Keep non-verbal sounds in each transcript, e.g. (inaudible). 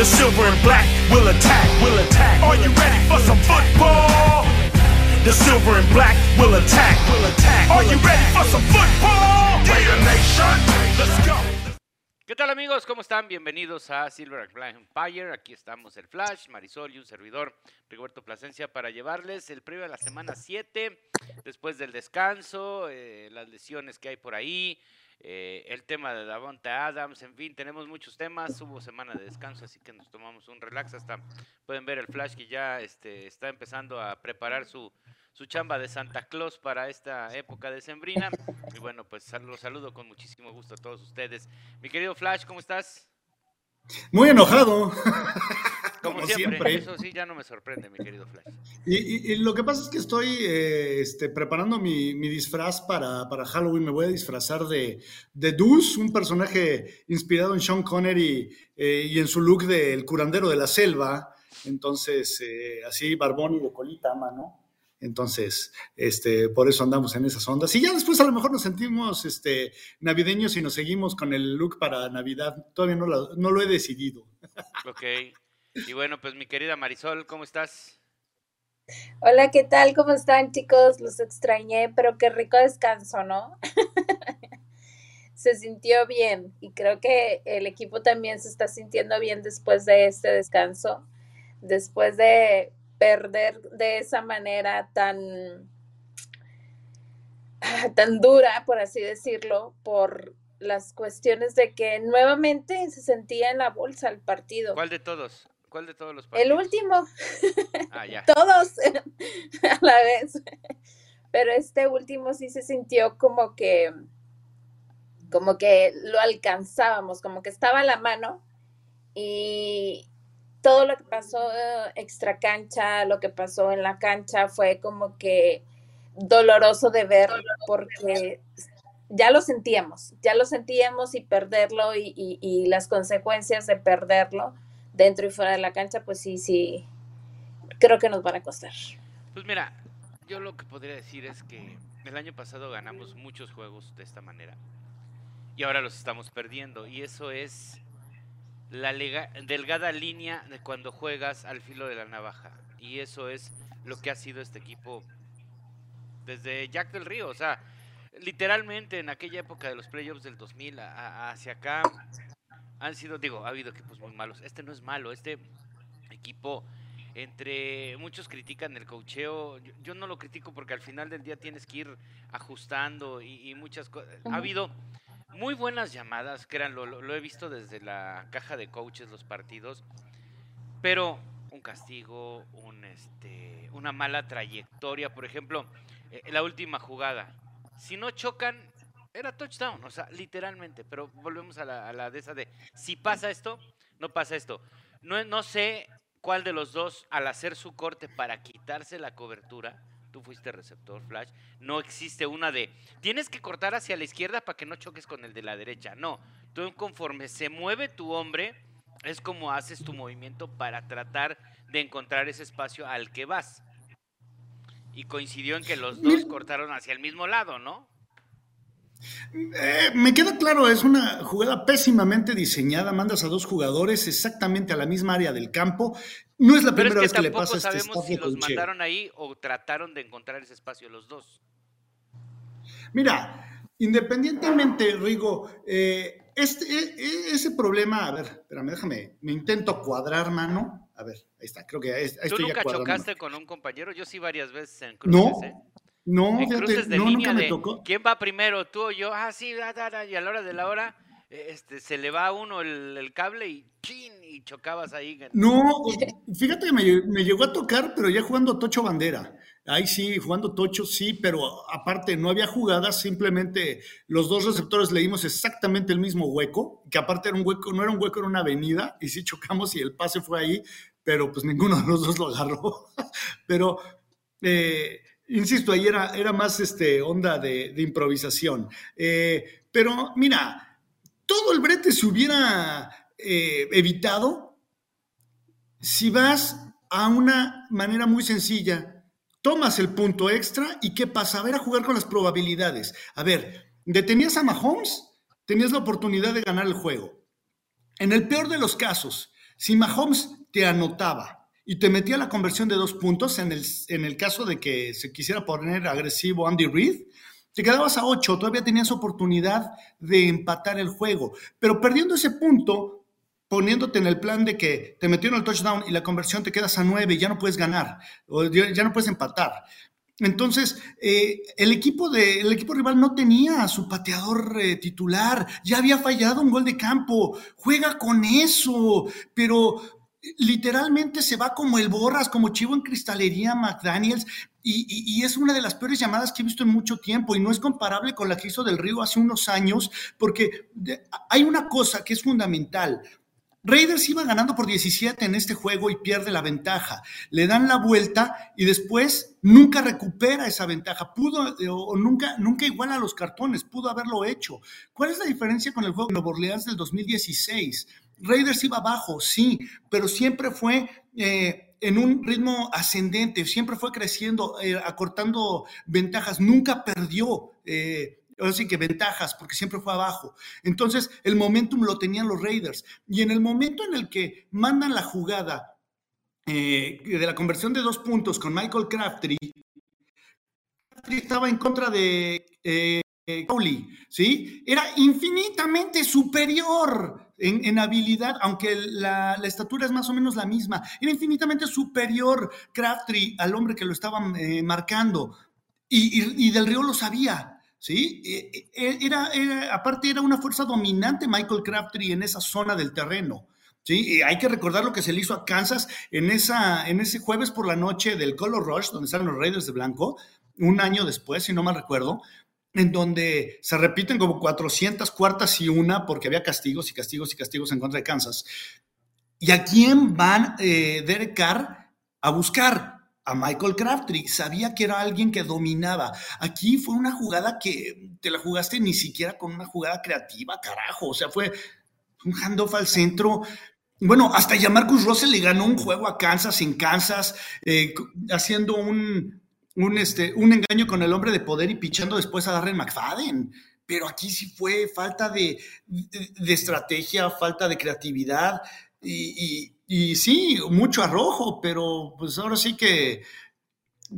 The silver and black will attack, will attack. Are you ready for some football? The silver and black will attack, will attack. Are you ready for some football? ¿Qué tal amigos? ¿Cómo están? Bienvenidos a Silver and Black Empire. Aquí estamos el Flash, Marisol y un servidor, Rigoberto Plasencia, para llevarles el previo de la semana 7, después del descanso, eh, las lesiones que hay por ahí, eh, el tema de Davonta Adams, en fin, tenemos muchos temas. Hubo semana de descanso, así que nos tomamos un relax. Hasta pueden ver el Flash que ya este, está empezando a preparar su, su chamba de Santa Claus para esta época de Sembrina. Y bueno, pues los saludo con muchísimo gusto a todos ustedes. Mi querido Flash, ¿cómo estás? Muy enojado. Como, siempre, eso sí ya no me sorprende, mi querido Flash. Y, lo que pasa es que estoy eh, este, preparando mi, disfraz para, Halloween. Me voy a disfrazar de, de Deuce, un personaje inspirado en Sean Connery eh, y en su look del curandero de la selva. Entonces, eh, así, barbón y de colita a mano. Entonces, este, por eso andamos en esas ondas. Y ya después a lo mejor nos sentimos este, navideños y nos seguimos con el look para Navidad. Todavía no no lo he decidido. Ok. Y bueno, pues mi querida Marisol, ¿cómo estás? Hola, ¿qué tal? ¿Cómo están chicos? Los extrañé, pero qué rico descanso, ¿no? (laughs) se sintió bien y creo que el equipo también se está sintiendo bien después de este descanso, después de perder de esa manera tan, tan dura, por así decirlo, por las cuestiones de que nuevamente se sentía en la bolsa el partido. ¿Cuál de todos? ¿Cuál de todos los partidos? El último. Ah, ya. (laughs) todos (laughs) a la vez. Pero este último sí se sintió como que, como que lo alcanzábamos, como que estaba a la mano y todo lo que pasó eh, extra cancha, lo que pasó en la cancha fue como que doloroso de ver porque ya lo sentíamos, ya lo sentíamos y perderlo y las consecuencias de perderlo dentro y fuera de la cancha, pues sí, sí, creo que nos van a costar. Pues mira, yo lo que podría decir es que el año pasado ganamos muchos juegos de esta manera y ahora los estamos perdiendo. Y eso es la delgada línea de cuando juegas al filo de la navaja. Y eso es lo que ha sido este equipo desde Jack del Río, o sea, literalmente en aquella época de los playoffs del 2000 hacia acá han sido, digo, ha habido equipos muy malos. Este no es malo, este equipo, entre muchos critican el cocheo, yo, no lo critico porque al final del día tienes que ir ajustando y, muchas cosas. Ha habido muy buenas llamadas, créanlo, lo, lo he visto desde la caja de coaches los partidos, pero un castigo, un este, una mala trayectoria, por ejemplo, eh, la última jugada. Si no chocan, era touchdown, o sea, literalmente, pero volvemos a la, a la de esa de, si pasa esto, no pasa esto. No, no sé cuál de los dos, al hacer su corte para quitarse la cobertura, tú fuiste receptor, Flash, no existe una de, tienes que cortar hacia la izquierda para que no choques con el de la derecha. No, tú conforme se mueve tu hombre, es como haces tu movimiento para tratar de encontrar ese espacio al que vas. Y coincidió en que los dos cortaron hacia el mismo lado, ¿no? Eh, me queda claro, es una jugada pésimamente diseñada. Mandas a dos jugadores exactamente a la misma área del campo. No es la primera vez que le pasa a este sabemos si los mandaron ahí o trataron de encontrar ese espacio los dos. Mira, independientemente, Rigo, eh, este, e, ese problema, a ver, espérame, déjame, me intento cuadrar, mano. A ver, ahí está, creo que ahí, ¿Tú estoy nunca chocaste con un compañero? Yo sí varias veces en cruces, no, ¿eh? No, no, nunca me tocó. ¿Quién va primero, tú o yo? Ah, sí, y a la hora de la hora este, se le va a uno el, cable y ¡chin! y chocabas ahí. No, fíjate que me, llegó a tocar, pero ya jugando Tocho Bandera. Ahí sí, jugando Tocho, sí, pero aparte no había jugadas, simplemente los dos receptores leímos exactamente el mismo hueco, que aparte era un hueco, no era un hueco, era una avenida, y sí chocamos y el pase fue ahí, pero pues ninguno de los dos lo agarró. (laughs) pero eh, Insisto, ahí era, más este, onda de, improvisación. Eh, pero mira, todo el brete se hubiera eh, evitado si vas a una manera muy sencilla. Tomas el punto extra y ¿qué pasa? A ver, a jugar con las probabilidades. A ver, detenías a Mahomes, tenías la oportunidad de ganar el juego. En el peor de los casos, Si Mahomes te anotaba y te metía la conversión de dos puntos en el, en el caso de que se quisiera poner agresivo Andy Reid, te quedabas a ocho, todavía tenías oportunidad de empatar el juego. Pero perdiendo ese punto, poniéndote en el plan de que te metieron el touchdown y la conversión te quedas a nueve y ya no puedes ganar, o ya no puedes empatar. Entonces, eh, el, equipo de, el equipo rival no tenía a su pateador eh, titular, ya había fallado un gol de campo, juega con eso, pero literalmente se va como el borras, como chivo en cristalería McDaniels, y, es una de las peores llamadas que he visto en mucho tiempo y no es comparable con la que hizo del Río hace unos años, porque hay una cosa que es fundamental. Raiders iba ganando por 17 en este juego y pierde la ventaja. Le dan la vuelta y después nunca recupera esa ventaja. Pudo o nunca, nunca iguala los cartones, pudo haberlo hecho. ¿Cuál es la diferencia con el juego de Nueva Orleans del 2016? Raiders iba abajo, sí, pero siempre fue eh, en un ritmo ascendente, siempre fue creciendo, eh, acortando ventajas, nunca perdió. Eh, así que ventajas, porque siempre fue abajo. Entonces, el momentum lo tenían los Raiders. Y en el momento en el que mandan la jugada de la conversión de dos puntos con Michael Crafty, Crafty estaba en contra de eh, Cowley, ¿sí? Era infinitamente superior en, habilidad, aunque la, estatura es más o menos la misma. Era infinitamente superior Crafty al hombre que lo estaba eh, marcando. y Del Río lo sabía. ¿sí? E, e, era, aparte era una fuerza dominante Michael Crabtree en esa zona del terreno. ¿sí? Y hay que recordar lo que se le hizo a Kansas en, esa, en ese jueves por la noche del Color Rush, donde salen los Raiders de Blanco, un año después, si no mal recuerdo, en donde se repiten como 400 cuartas y una porque había castigos y castigos y castigos en contra de Kansas. ¿Y a quién van eh, Derek Carr a buscar? a Michael Crabtree. Sabía que era alguien que dominaba. Aquí fue una jugada que te la jugaste ni siquiera con una jugada creativa, carajo. O sea, fue un handoff al centro. Bueno, hasta ya Marcus Russell le ganó un juego a Kansas en Kansas, eh, haciendo un, un, este, un engaño con el hombre de poder y pichando después a Darren McFadden. Pero aquí sí fue falta de, de, estrategia, falta de creatividad y y sí, mucho arrojo, pero pues ahora sí que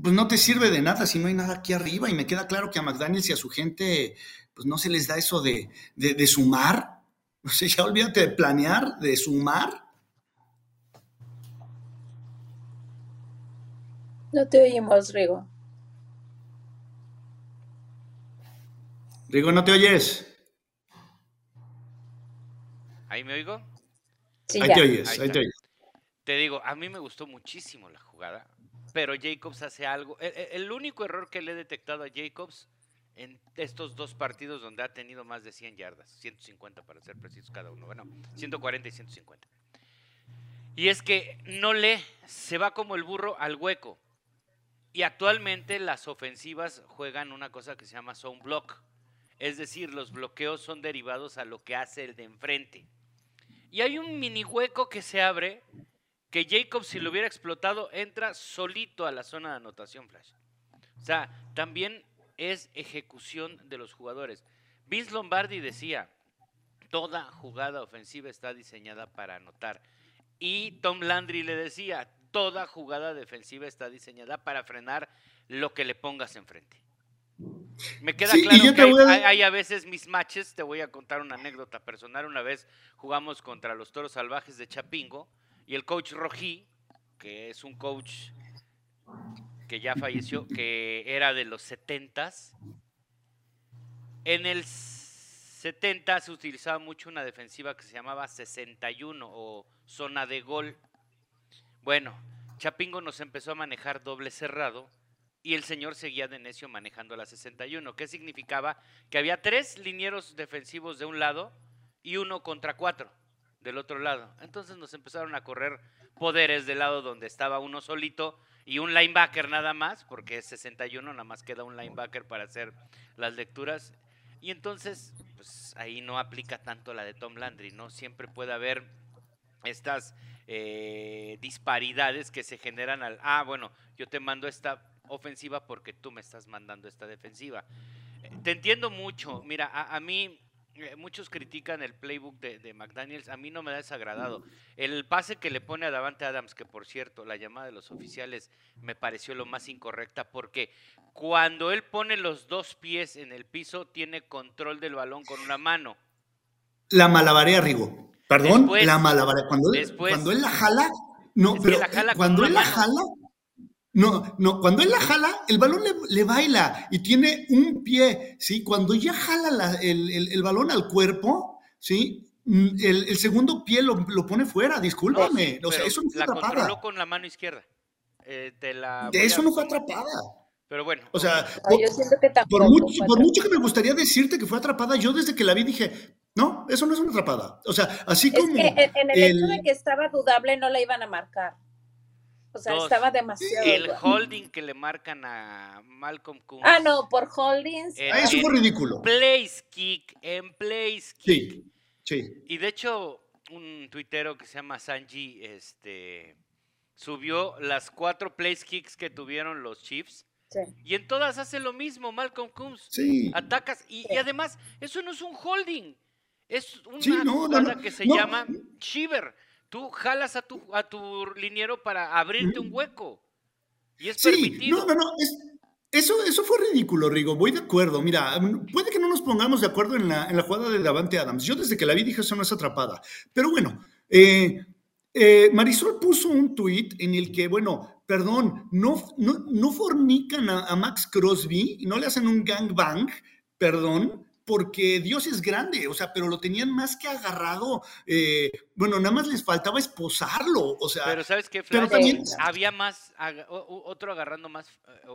pues no te sirve de nada si no hay nada aquí arriba. Y me queda claro que a McDaniels y a su gente, pues no se les da eso de, de, sumar. (laughs) O sea, ya olvídate de planear, de sumar. No te oímos, Rigo. Rigo, ¿no te oyes? ¿Ahí me oigo? ahí te oyes, ahí te oyes. Te digo, a mí me gustó muchísimo la jugada, pero Jacobs hace algo. E, e, el, único error que le he detectado a Jacobs en estos dos partidos donde ha tenido más de 100 yardas, 150 para ser precisos cada uno, bueno, 140 y 150. Y es que no lee, se va como el burro al hueco. Y actualmente las ofensivas juegan una cosa que se llama zone block. Es decir, los bloqueos son derivados a lo que hace el de enfrente. Y hay un mini hueco que se abre que Jacob, si lo hubiera explotado, entra solito a la zona de anotación flash. O sea, también es ejecución de los jugadores. Vince Lombardi decía, toda jugada ofensiva está diseñada para anotar. Y Tom Landry le decía, toda jugada defensiva está diseñada para frenar lo que le pongas enfrente. Me queda claro que hay, hay, a veces mis matches, te voy a contar una anécdota personal. Una vez jugamos contra los Toros Salvajes de Chapingo y el coach Rojí, que es un coach que ya falleció, que era de los 70s. En el 70 se utilizaba mucho una defensiva que se llamaba 61 o zona de gol. Bueno, Chapingo nos empezó a manejar doble cerrado y el señor seguía de necio manejando la 61. ¿Qué significaba? Que había tres linieros defensivos de un lado y uno contra cuatro del otro lado. Entonces nos empezaron a correr poderes del lado donde estaba uno solito y un linebacker nada más, porque es 61, nada más queda un linebacker para hacer las lecturas. Y entonces, pues ahí no aplica tanto la de Tom Landry, ¿no? Siempre puede haber estas eh, disparidades que se generan al, ah, bueno, yo te mando esta ofensiva porque tú me estás mandando esta defensiva. Te entiendo mucho, mira, a mí eh, muchos critican el playbook de, McDaniels, a mí no me da desagradado. El pase que le pone a Davante Adams, que por cierto, la llamada de los oficiales me pareció lo más incorrecta, porque cuando él pone los dos pies en el piso, tiene control del balón con una mano. La malabarea, Rigo. Perdón, la malabarea. Cuando, cuando él la jala, no, pero cuando él la jala, no, no, cuando él la jala, el balón le, baila y tiene un pie, ¿sí? Cuando ya jala el, balón al cuerpo, ¿sí? Mm, el, segundo pie lo, pone fuera, discúlpame. o sea, eso no fue la controló con la mano izquierda. Eh, de eso no fue atrapada. Pero bueno. O sea, por, mucho, por mucho que me gustaría decirte que fue atrapada, yo desde que la vi dije, no, eso no es una atrapada. O sea, así como. en, el, hecho de que estaba dudable, no la iban a marcar. O sea, estaba demasiado. El holding que le marcan a Malcolm Kuhn. Ah, no, por holdings. ah, eso fue ridículo. Place kick, en place kick. Sí, sí. Y de hecho, un tuitero que se llama Sanji, este, subió las cuatro place kicks que tuvieron los Chiefs. Sí. Y en todas hace lo mismo, Malcolm Coons. Sí. Atacas. Y, y, además, eso no es un holding. Es una que se llama shiver Tú jalas a tu, a tu liniero para abrirte un hueco. Y es permitido. No, no, no. eso, eso fue ridículo, Rigo. Voy de acuerdo. Mira, puede que no nos pongamos de acuerdo en la, en la jugada de Davante Adams. Yo desde que la vi dije eso no es atrapada. Pero bueno, eh, eh, Marisol puso un tuit en el que, bueno, perdón, no, no, no fornican a, a Max Crosby y no le hacen un gangbang, perdón, porque Dios es grande, o sea, pero lo tenían más que agarrado, eh, bueno, nada más les faltaba esposarlo, o sea. Pero sabes qué, pero también había más, otro agarrando más, eh,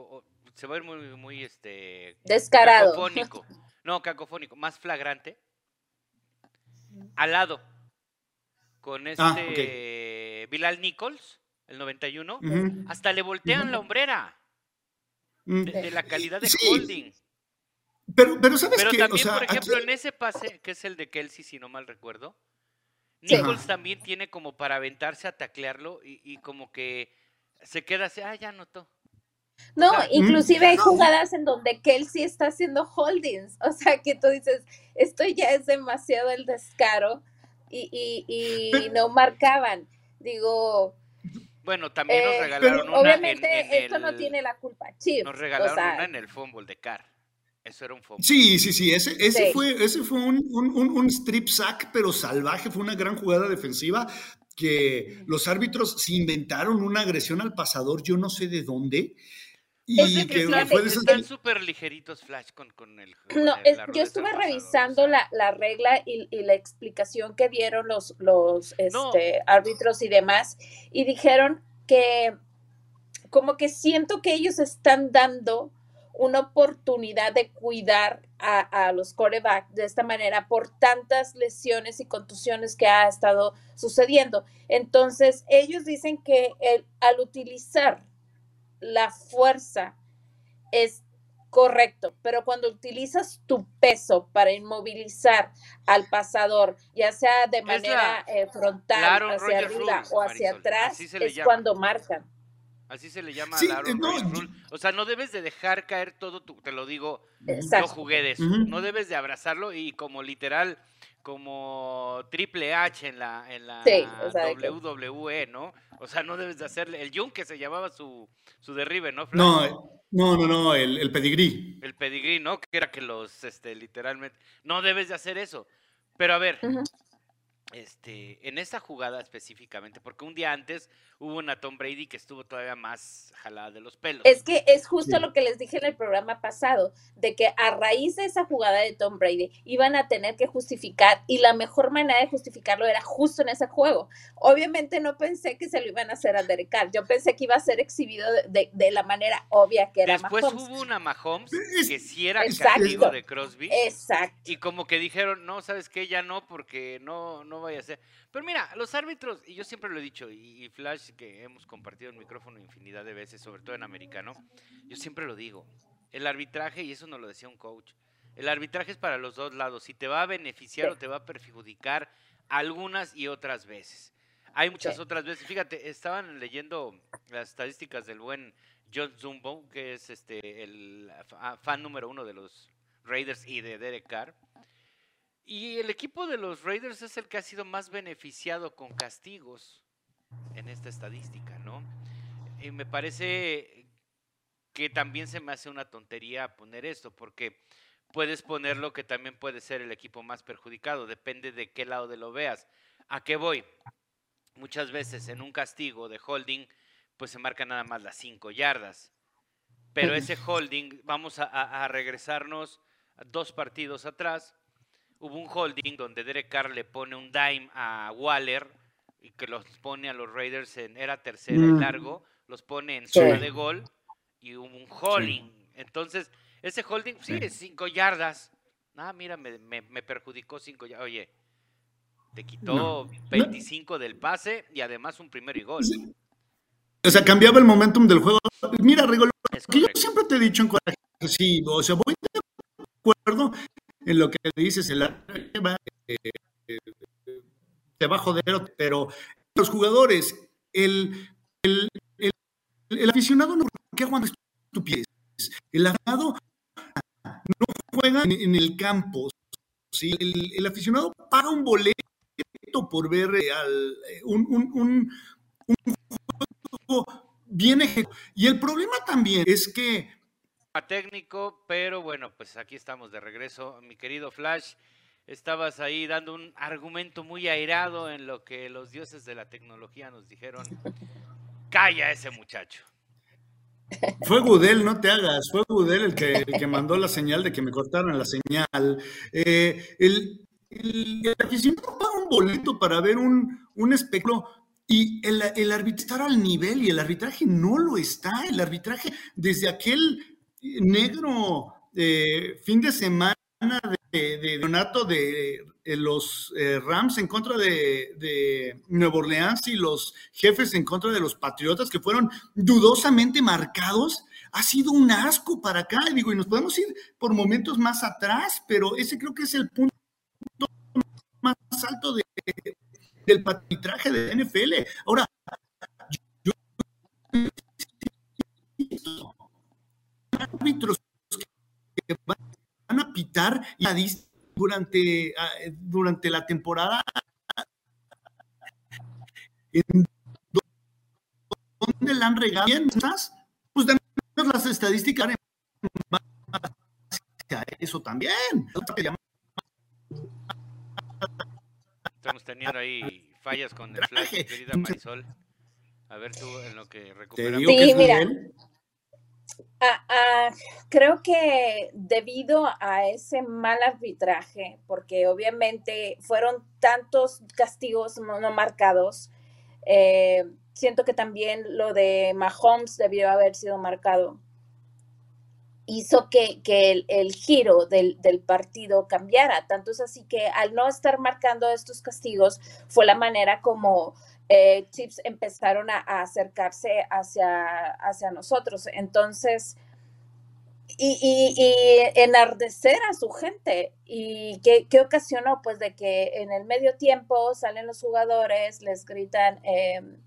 se va a ir muy, muy, este. Descarado. Cacofónico, no, cacofónico, más flagrante, al lado, con ah, este Bilal Nichols, el 91, hasta le voltean la hombrera mm. de, la calidad de holding. Pero, pero ¿sabes Pero también, por ejemplo, en ese pase, que es el de Kelsey, si no mal recuerdo, Nichols también tiene como para aventarse a taclearlo y, como que se queda así, ah, ya notó. No, inclusive hay jugadas en donde Kelsey está haciendo holdings. O sea, que tú dices, esto ya es demasiado el descaro y, y, no marcaban. Digo. Bueno, también nos eh, regalaron una. Obviamente, esto no tiene la culpa, Chip. Nos regalaron una en el fútbol de Carr. Eso era un Sí, sí, sí. Ese, ese fue, ese fue un, un, un, strip sack, pero salvaje. Fue una gran jugada defensiva que los árbitros se inventaron una agresión al pasador, yo no sé de dónde. Y que, fue están súper ligeritos Flash con, con el. No, yo estuve revisando la, la, regla y, y, la explicación que dieron los, los este, árbitros y demás, y dijeron que como que siento que ellos están dando una oportunidad de cuidar a, los corebacks de esta manera por tantas lesiones y contusiones que ha estado sucediendo. Entonces, ellos dicen que el, al utilizar la fuerza es correcto, pero cuando utilizas tu peso para inmovilizar al pasador, ya sea de manera eh, frontal, hacia arriba o hacia atrás, es cuando marcan. Así se le llama a O sea, no debes de dejar caer todo, tu, te lo digo, yo jugué de eso. No debes de abrazarlo y como literal, como Triple H en la, en la WWE, ¿no? O sea, no debes de hacerle, el Jun que se llamaba su, su derribe, ¿no? No, no, no, no, el, el pedigrí. El pedigrí, ¿no? Que era que los, este, literalmente, no debes de hacer eso. Pero a ver, este, en esa jugada específicamente, porque un día antes hubo una Tom Brady que estuvo todavía más jalada de los pelos. Es que es justo lo que les dije en el programa pasado, de que a raíz de esa jugada de Tom Brady iban a tener que justificar y la mejor manera de justificarlo era justo en ese juego. Obviamente no pensé que se lo iban a hacer a Derek Carr, yo pensé que iba a ser exhibido de, la manera obvia que era Después hubo una Mahomes que sí era castigo de Crosby. Exacto. Y como que dijeron, no, ¿sabes qué? Ya no, porque no, no vaya a ser. Pero mira, los árbitros, y yo siempre lo he dicho, y Flash que hemos compartido el micrófono infinidad de veces, sobre todo en americano, yo siempre lo digo, el arbitraje, y eso nos lo decía un coach, el arbitraje es para los dos lados, si te va a beneficiar o te va a perjudicar algunas y otras veces. Hay muchas otras veces, fíjate, estaban leyendo las estadísticas del buen John Zumbo, que es este el fan número uno de los Raiders y de Derek Carr, Y el equipo de los Raiders es el que ha sido más beneficiado con castigos en esta estadística, ¿no? Y me parece que también se me hace una tontería poner esto, porque puedes ponerlo que también puede ser el equipo más perjudicado, depende de qué lado de lo veas. ¿A qué voy? Muchas veces en un castigo de holding, pues se marca nada más las cinco yardas. Pero ese holding, vamos a, regresarnos dos partidos atrás. Hubo un holding donde Derek Carr le pone un dime a Waller y que los pone a los Raiders en era tercera y mm. largo, los pone en zona de gol y hubo un holding. Entonces, ese holding, sí, es cinco yardas. Ah, mira, me, me, perjudicó cinco yardas. Oye, te quitó 25 del pase y además un primero y gol. O sea, cambiaba el momentum del juego. Mira, Rigo, que yo siempre te he dicho en coraje, sí, o sea, voy de acuerdo en lo que dices, el eh, te va a joder, pero los jugadores, el, el, el, aficionado no qué cuando pies El aficionado no juega en, el campo. ¿sí? El, aficionado paga un boleto por ver eh, al, eh, un, un, un, un juego bien Y el problema también es que... Técnico, pero bueno, pues aquí estamos de regreso. Mi querido Flash, estabas ahí dando un argumento muy airado en lo que los dioses de la tecnología nos dijeron. Calla ese muchacho. Fue Gudel, no te hagas, fue Gudel el que, mandó la señal de que me cortaron la señal. Eh, el, el, aficionado paga un boleto para ver un, un espectáculo y el, el arbitrar al nivel y el arbitraje no lo está. El arbitraje desde aquel negro eh, fin de semana de, de Donato de, los eh, Rams en contra de, de Nueva Orleans y los jefes en contra de los Patriotas que fueron dudosamente marcados, ha sido un asco para acá. Digo, y nos podemos ir por momentos más atrás, pero ese creo que es el punto más alto de, del arbitraje de NFL. Ahora, yo, árbitros que van a pitar durante, ah, durante la temporada en dónde la han regado pues tenemos las estadísticas eso también. Estamos teniendo ahí fallas con el flash, querida Marisol. A ver tú en lo que recuperamos. Sí, mira. Ah, ah, creo que debido a ese mal arbitraje, porque obviamente fueron tantos castigos no marcados, eh, siento que también lo de Mahomes debió haber sido marcado hizo que, el, giro del, partido cambiara. Tanto es así que al no estar marcando estos castigos fue la manera como eh, Chips empezaron a, acercarse hacia, hacia nosotros. Entonces, y, enardecer a su gente. ¿Y qué, ocasionó? Pues de que en el medio tiempo salen los jugadores, les gritan em,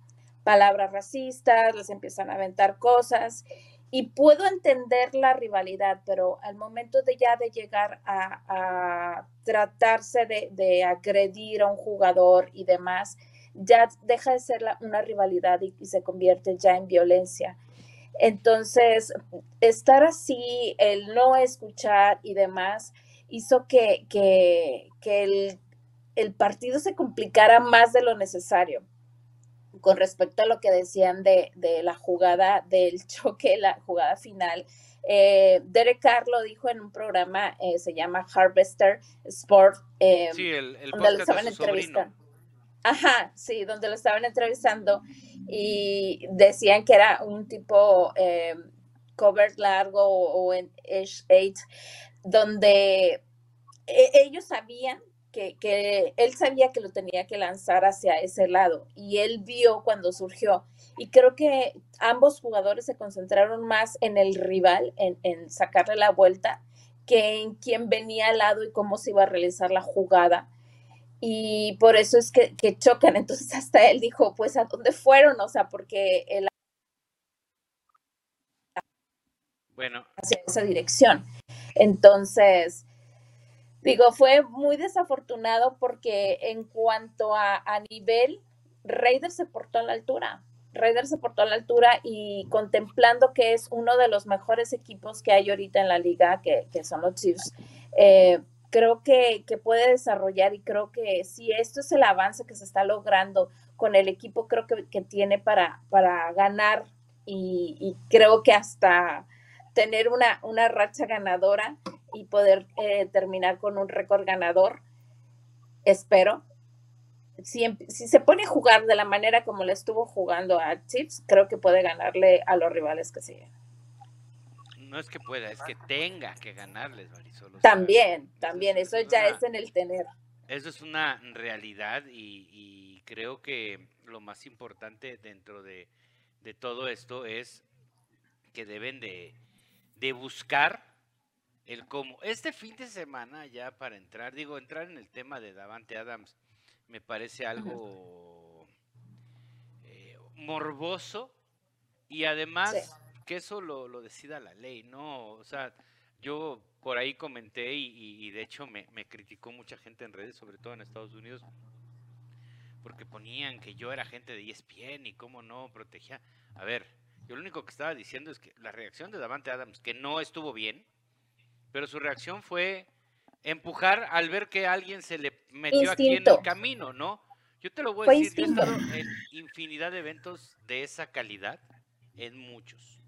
palabras racistas, les empiezan a aventar cosas y puedo entender la rivalidad, pero al momento de ya de llegar a, tratarse de, agredir a un jugador y demás, ya deja de ser una rivalidad y, se convierte ya en violencia. Entonces, estar así, el no escuchar y demás, hizo que, el, el partido se complicara más de lo necesario con respecto a lo que decían de, la jugada del (laughs) choque, la jugada final, eh, Derek Carr lo dijo en un programa, eh, se llama Harvester Sport, eh, sí, el, donde lo estaban entrevistando. Ajá, sí, donde lo estaban entrevistando y decían que era un tipo eh, cover largo o, en Edge 8, donde e, ellos sabían que, él sabía que lo tenía que lanzar hacia ese lado y él vio cuando surgió. Y creo que ambos jugadores se concentraron más en el rival, en, sacarle la vuelta, que en quién venía al lado y cómo se iba a realizar la jugada. Y por eso es que, chocan. Entonces (laughs) hasta él dijo, pues, ¿a dónde fueron? O sea, porque él... Bueno. Hacia esa dirección. Entonces, Digo, fue muy desafortunado porque en cuanto a, a nivel, Raiders se portó a la altura. Raiders se portó a la altura y contemplando que es uno de los mejores equipos que hay ahorita en la liga, que, que son los Chiefs, eh, creo que, que, puede desarrollar y creo que si esto es el avance que se está logrando con el equipo, creo que, que tiene para, para ganar y, creo que hasta tener una, una racha ganadora y poder eh, terminar con un récord ganador, espero. Si, si, se pone a jugar de la manera como le estuvo jugando a Chips, creo que puede ganarle a los rivales que siguen. No es que pueda, es que tenga que ganarles, Marisol. También, también, eso, eso ya una, es en el tener. Eso es una realidad y, y creo que lo más importante dentro de, de todo esto es que deben de, de buscar el cómo. Este fin de semana, ya para entrar, digo, entrar en el tema de Davante Adams, me parece algo eh, morboso y además sí. Que eso lo, lo, decida la ley, ¿no? O sea, yo por ahí comenté y, y de hecho me, me, criticó mucha gente en redes, sobre todo en Estados Unidos, porque ponían que yo era gente de ESPN y cómo no protegía. A ver, yo lo único que estaba diciendo es que la reacción de Davante Adams, que no estuvo bien, pero su reacción fue empujar al ver que alguien se le metió instinto. aquí en el camino, ¿no? Yo te lo voy a fue decir, instinto. yo he estado en infinidad de eventos de esa calidad, en muchos.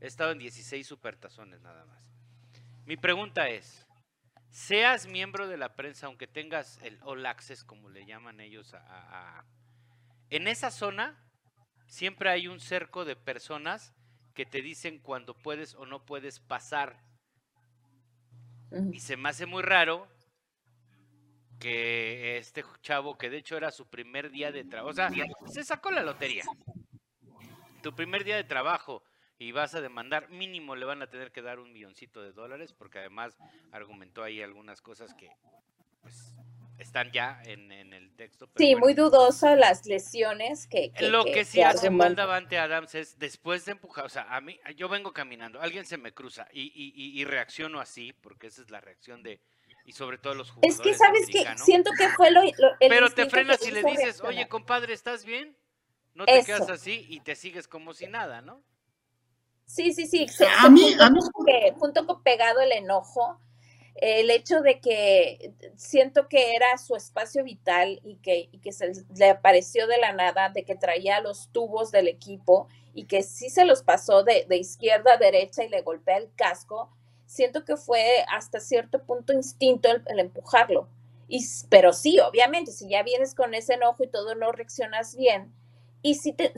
He estado en 16 supertazones nada más. Mi pregunta es, seas miembro de la prensa, aunque tengas el all access, como le llaman ellos, a, a, a, en esa zona siempre hay un cerco de personas que te dicen cuando puedes o no puedes pasar y se me hace muy raro que este chavo, que de hecho era su primer día de trabajo, o sea, se sacó la lotería. Tu primer día de trabajo y vas a demandar, mínimo le van a tener que dar un milloncito de dólares, porque además argumentó ahí algunas cosas que pues, están ya en, en el texto. sí, bueno. muy dudosa las lesiones que... que Lo que, que sí hace mal Davante Adams es, después de empujar, o sea, a mí, yo vengo caminando, alguien se me cruza y, y, y, reacciono así, porque esa es la reacción de, y sobre todo los jugadores Es que, ¿sabes que Siento que fue lo... lo Pero te frenas y le dices, reaccionar. oye, compadre, ¿estás bien? No te Eso. quedas así y te sigues como si nada, ¿no? Sí, sí, sí. A mí, a mí... Que, junto con pegado el enojo, el hecho de que siento que era su espacio vital y que, y que se le apareció de la nada, de que traía los tubos del equipo y que sí se los pasó de, de izquierda a derecha y le golpea el casco, siento que fue hasta cierto punto instinto el, el empujarlo. Y, pero sí, obviamente, si ya vienes con ese enojo y todo no reaccionas bien, y si, te,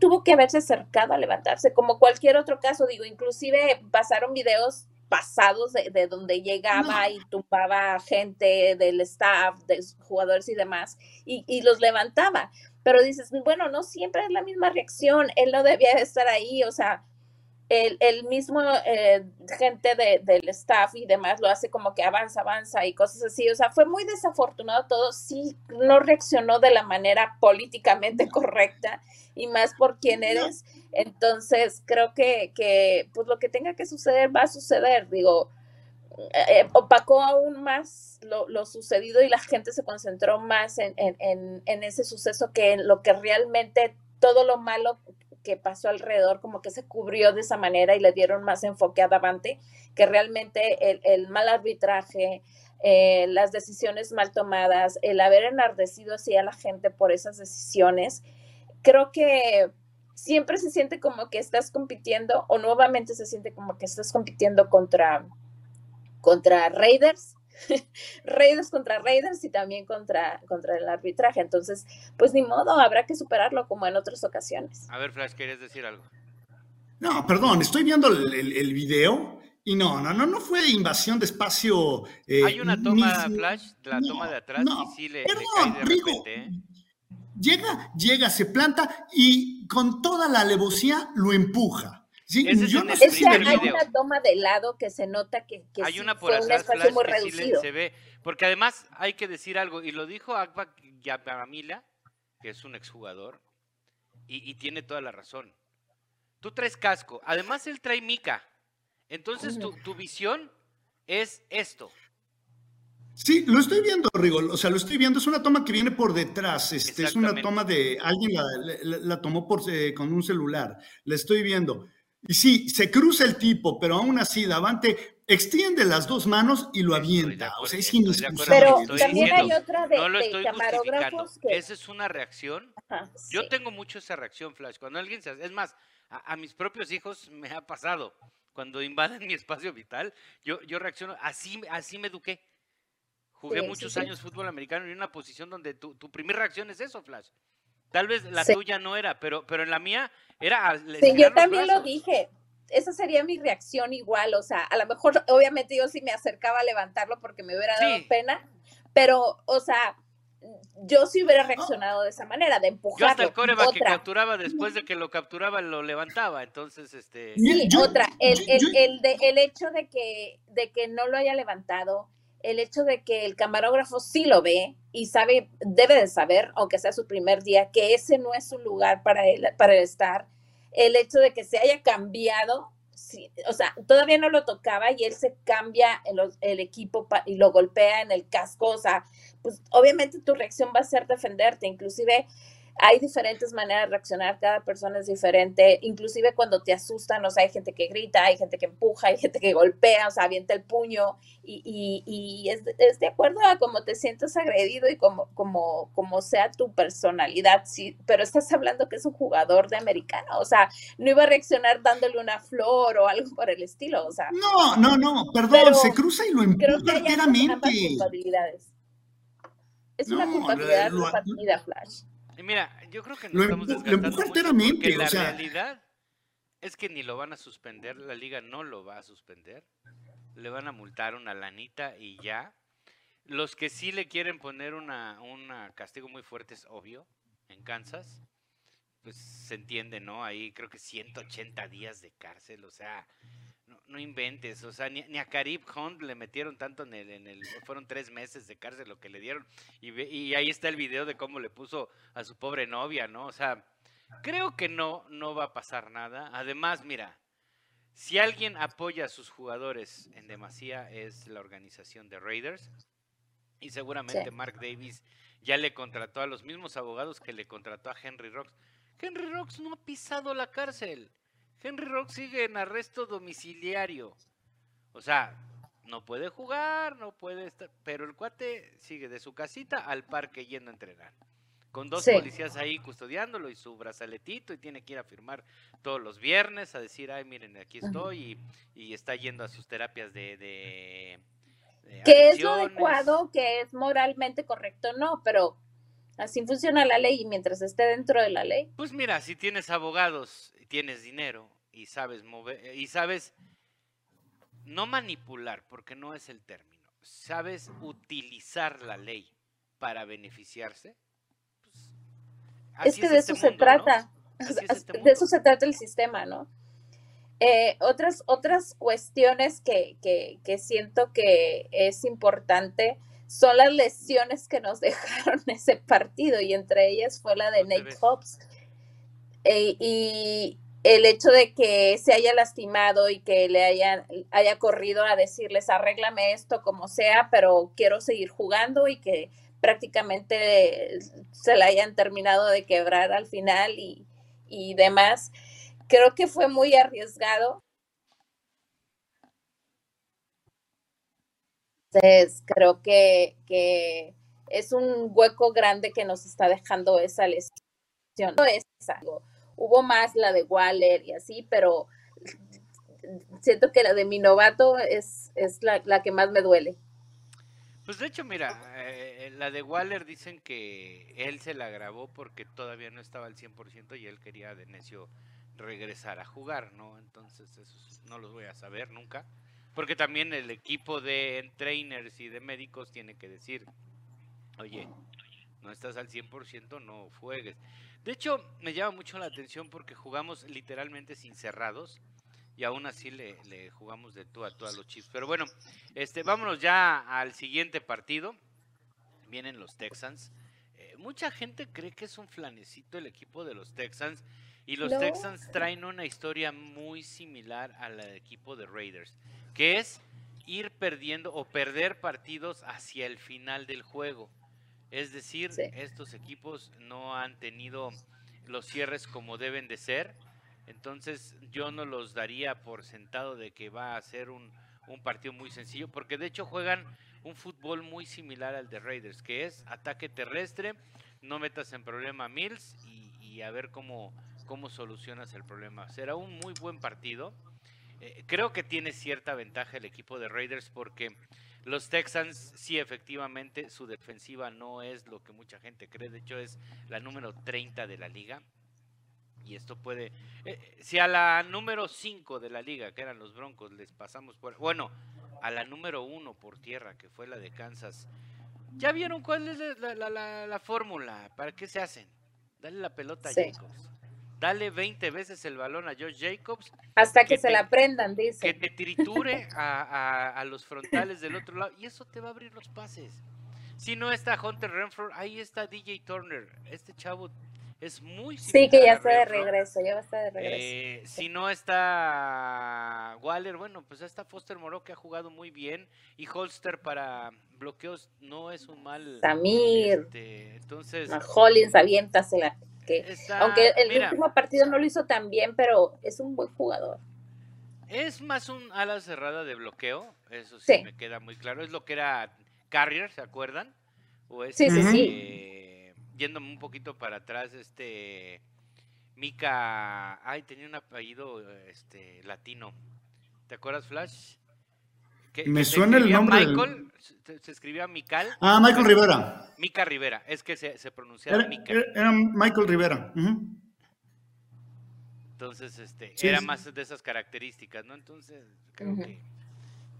tuvo que haberse acercado a levantarse, como cualquier otro caso, digo, inclusive pasaron videos pasados de, de donde llegaba no. y tumbaba gente del staff, de jugadores y demás, y, y, los levantaba. Pero dices, bueno, no siempre es la misma reacción, él no debía estar ahí, o sea, el, el mismo eh, gente de, del staff y demás lo hace como que avanza, avanza y cosas así. O sea, fue muy desafortunado todo. Sí, no reaccionó de la manera políticamente (laughs) correcta y más por quién eres. Entonces, creo que, que pues lo que tenga que suceder va a suceder. Digo, eh, opacó aún más lo, lo, sucedido y la gente se concentró más en, en, en, ese suceso que en lo que realmente todo lo malo que pasó alrededor, como que se cubrió de esa manera y le dieron más enfoque a Davante, que realmente el, mal arbitraje, eh, las decisiones mal tomadas, el haber enardecido así a la gente por esas decisiones, creo que siempre se siente como que estás compitiendo o nuevamente se siente como que estás compitiendo contra, contra Raiders (laughs) Raiders contra Raiders y también contra, contra el arbitraje. Entonces, pues ni modo, habrá que superarlo como en otras ocasiones. A ver, Flash, ¿querías decir algo? No, perdón, estoy viendo el, el, el video y no, no, no, no fue invasión de espacio. Eh, Hay una toma, ni, Flash, la no, toma de atrás no, y sí le, perdón, le cae de Rigo, repente, ¿eh? Llega, llega, se planta y con toda la alevosía lo empuja. Sí, Ese yo no es que hay video. una toma de lado que se nota que, que hay sí una por fue un espacio muy reducido. Sí se ve, porque además hay que decir algo, y lo dijo Akba Yabamila, que es un exjugador, y, y tiene toda la razón. Tú traes casco, además él trae mica, entonces tu, tu visión es esto. Sí, lo estoy viendo, Rigo. O sea, lo estoy viendo. Es una toma que viene por detrás. Este, es una toma de. Alguien la, tomó por, eh, con un celular. La estoy viendo. Y sí, se cruza el tipo, pero aún así, Davante extiende las dos manos y lo avienta. o sea, es Pero también hay otra de, no camarógrafos. Que... Esa es una reacción. Yo tengo mucho esa reacción, Flash. Cuando alguien se. Es más, a mis propios hijos me ha pasado cuando invaden mi espacio vital, yo, yo reacciono, así, así me eduqué. Jugué muchos años fútbol americano en una posición donde tu, tu primera reacción es eso, Flash. Tal vez la tuya no era, pero, pero en la mía era... Sí, yo también lo dije. Esa sería mi reacción igual, o sea, a lo mejor, obviamente yo sí me acercaba a levantarlo porque me hubiera dado pena, pero, o sea, yo sí hubiera reaccionado de esa manera, de empujarlo. Yo hasta el coreback que capturaba después de que lo capturaba lo levantaba, entonces este. Sí, otra, el, el, el, de, el hecho de que, de que no lo haya levantado, el hecho de que el camarógrafo sí lo ve y sabe, debe de saber, aunque sea su primer día, que ese no es un lugar para él, para estar. El hecho de que se haya cambiado o sea, todavía no lo tocaba y él se cambia el, el equipo y lo golpea en el casco, o sea, pues obviamente tu reacción va a ser defenderte, inclusive hay diferentes maneras de reaccionar, cada persona es diferente, inclusive cuando te asustan, o sea, hay gente que grita, hay gente que empuja, hay gente que golpea, o sea, avienta el puño y, y, y es, es, de acuerdo a cómo te sientes agredido y como, como, como sea tu personalidad, sí, pero estás hablando que es un jugador de americano, o sea, no iba a reaccionar dándole una flor o algo por el estilo, o sea. No, no, no, perdón, se cruza y lo empuja. Es una culpabilidad partida, Flash. Mira, yo creo que no estamos desgastando mucho la realidad es que ni lo van a suspender, la liga no lo va a suspender. Le van a multar una lanita y ya. Los que sí le quieren poner una, una castigo muy fuerte es obvio, en Kansas. Pues se entiende, ¿no? Ahí creo que 180 días de cárcel, o sea, no, inventes, o sea, ni, a Karib Hunt le metieron tanto en el, en el, fueron tres meses de cárcel lo que le dieron, y, y ahí está el video de cómo le puso a su pobre novia, ¿no? O sea, creo que no, no va a pasar nada. Además, mira, si alguien apoya a sus jugadores en demasía es la organización de Raiders, y seguramente Mark Davis ya le contrató a los mismos abogados que le contrató a Henry Rocks. Henry Rocks no ha pisado la cárcel. Henry Rock sigue en arresto domiciliario. O sea, no puede jugar, no puede estar, pero el cuate sigue de su casita al parque yendo a entrenar. Con dos policías ahí custodiándolo y su brazaletito y tiene que ir a firmar todos los viernes a decir, ay, miren, aquí estoy y, está yendo a sus terapias de... de, que es lo adecuado, que es moralmente correcto, no, pero así funciona la ley y mientras esté dentro de la ley. Pues mira, si tienes abogados tienes dinero y sabes mover y sabes no manipular, porque no es el término, sabes utilizar la ley para beneficiarse. Pues, es que de este eso se trata, este de eso se trata el sistema, ¿no? Eh, otras, otras cuestiones que, que, que, siento que es importante son las lesiones que nos (laughs) dejaron ese partido y entre ellas fue la de Nate Hobbs eh, y el hecho de que se haya lastimado y que le hayan, haya corrido a decirles, arréglame esto como sea, pero quiero seguir jugando y que prácticamente se la hayan terminado de quebrar al final y, y demás. Creo que fue muy arriesgado. Entonces, creo que, que es un hueco grande que nos está dejando esa lesión. No es algo Hubo más la de Waller y así, pero siento que la de mi novato es, es la, que más me duele. Pues de hecho, mira, eh, la de Waller dicen que él se la grabó porque todavía no estaba al 100% y él quería de necio regresar a jugar, ¿no? Entonces, eso no los voy a saber nunca. Porque también el equipo de trainers y de médicos tiene que decir, oye, no estás al 100%, no juegues. De hecho, me llama mucho la atención porque jugamos literalmente sin cerrados y aún así le, jugamos de tú a tú a los Chiefs. Pero bueno, este, vámonos ya al siguiente partido. Vienen los Texans. Eh, mucha gente cree que es un flanecito el equipo de los Texans y los Texans traen una historia muy similar al equipo de Raiders, que es ir perdiendo o perder partidos hacia el final del juego. Es decir, estos equipos no han tenido los cierres como deben de ser. Entonces yo no los daría por sentado de que va a ser un, un partido muy sencillo, porque de hecho juegan un fútbol muy similar al de Raiders, que es ataque terrestre, no metas en problema a Mills y, a ver cómo, cómo solucionas el problema. Será un muy buen partido. Eh, creo que tiene cierta ventaja el equipo de Raiders porque los Texans sí efectivamente su defensiva no es lo que mucha gente cree, de hecho es la número 30 de la liga. Y esto puede, eh, si a la número 5 de la liga, que eran los Broncos, les pasamos por, bueno, a la número 1 por tierra, que fue la de Kansas, ¿ya vieron cuál es la, fórmula? ¿Para qué se hacen? Dale la pelota a Jacobs. Dale 20 veces el balón a Josh Jacobs. Hasta que, se la prendan, dice. Que te triture a, a, los frontales del otro lado y eso te va a abrir los pases. Si no está Hunter Renfro, ahí está DJ Turner. Este chavo es muy Sí, que ya está de regreso, ya va a estar de regreso. Eh, si no está Waller, bueno, pues está Foster Moro que ha jugado muy bien y Holster para bloqueos no es un mal. Samir. Este, entonces. A Hollins, aviéntasela. Que, aunque el último partido no lo hizo tan bien, pero es un buen jugador. Es más un ala cerrada de bloqueo, eso sí, me queda muy claro. Es lo que era Carrier, ¿se acuerdan? O sí, sí, sí. Eh, yéndome un poquito para atrás, este Mika, ay, tenía un apellido este latino. ¿Te acuerdas, Flash? Me suena el nombre. Michael, se, escribía Mical. Ah, Michael Rivera. Mica Rivera, es que se, se pronunciaba era, Era Michael Rivera. Entonces, este, era más de esas características, ¿no? Entonces, creo que,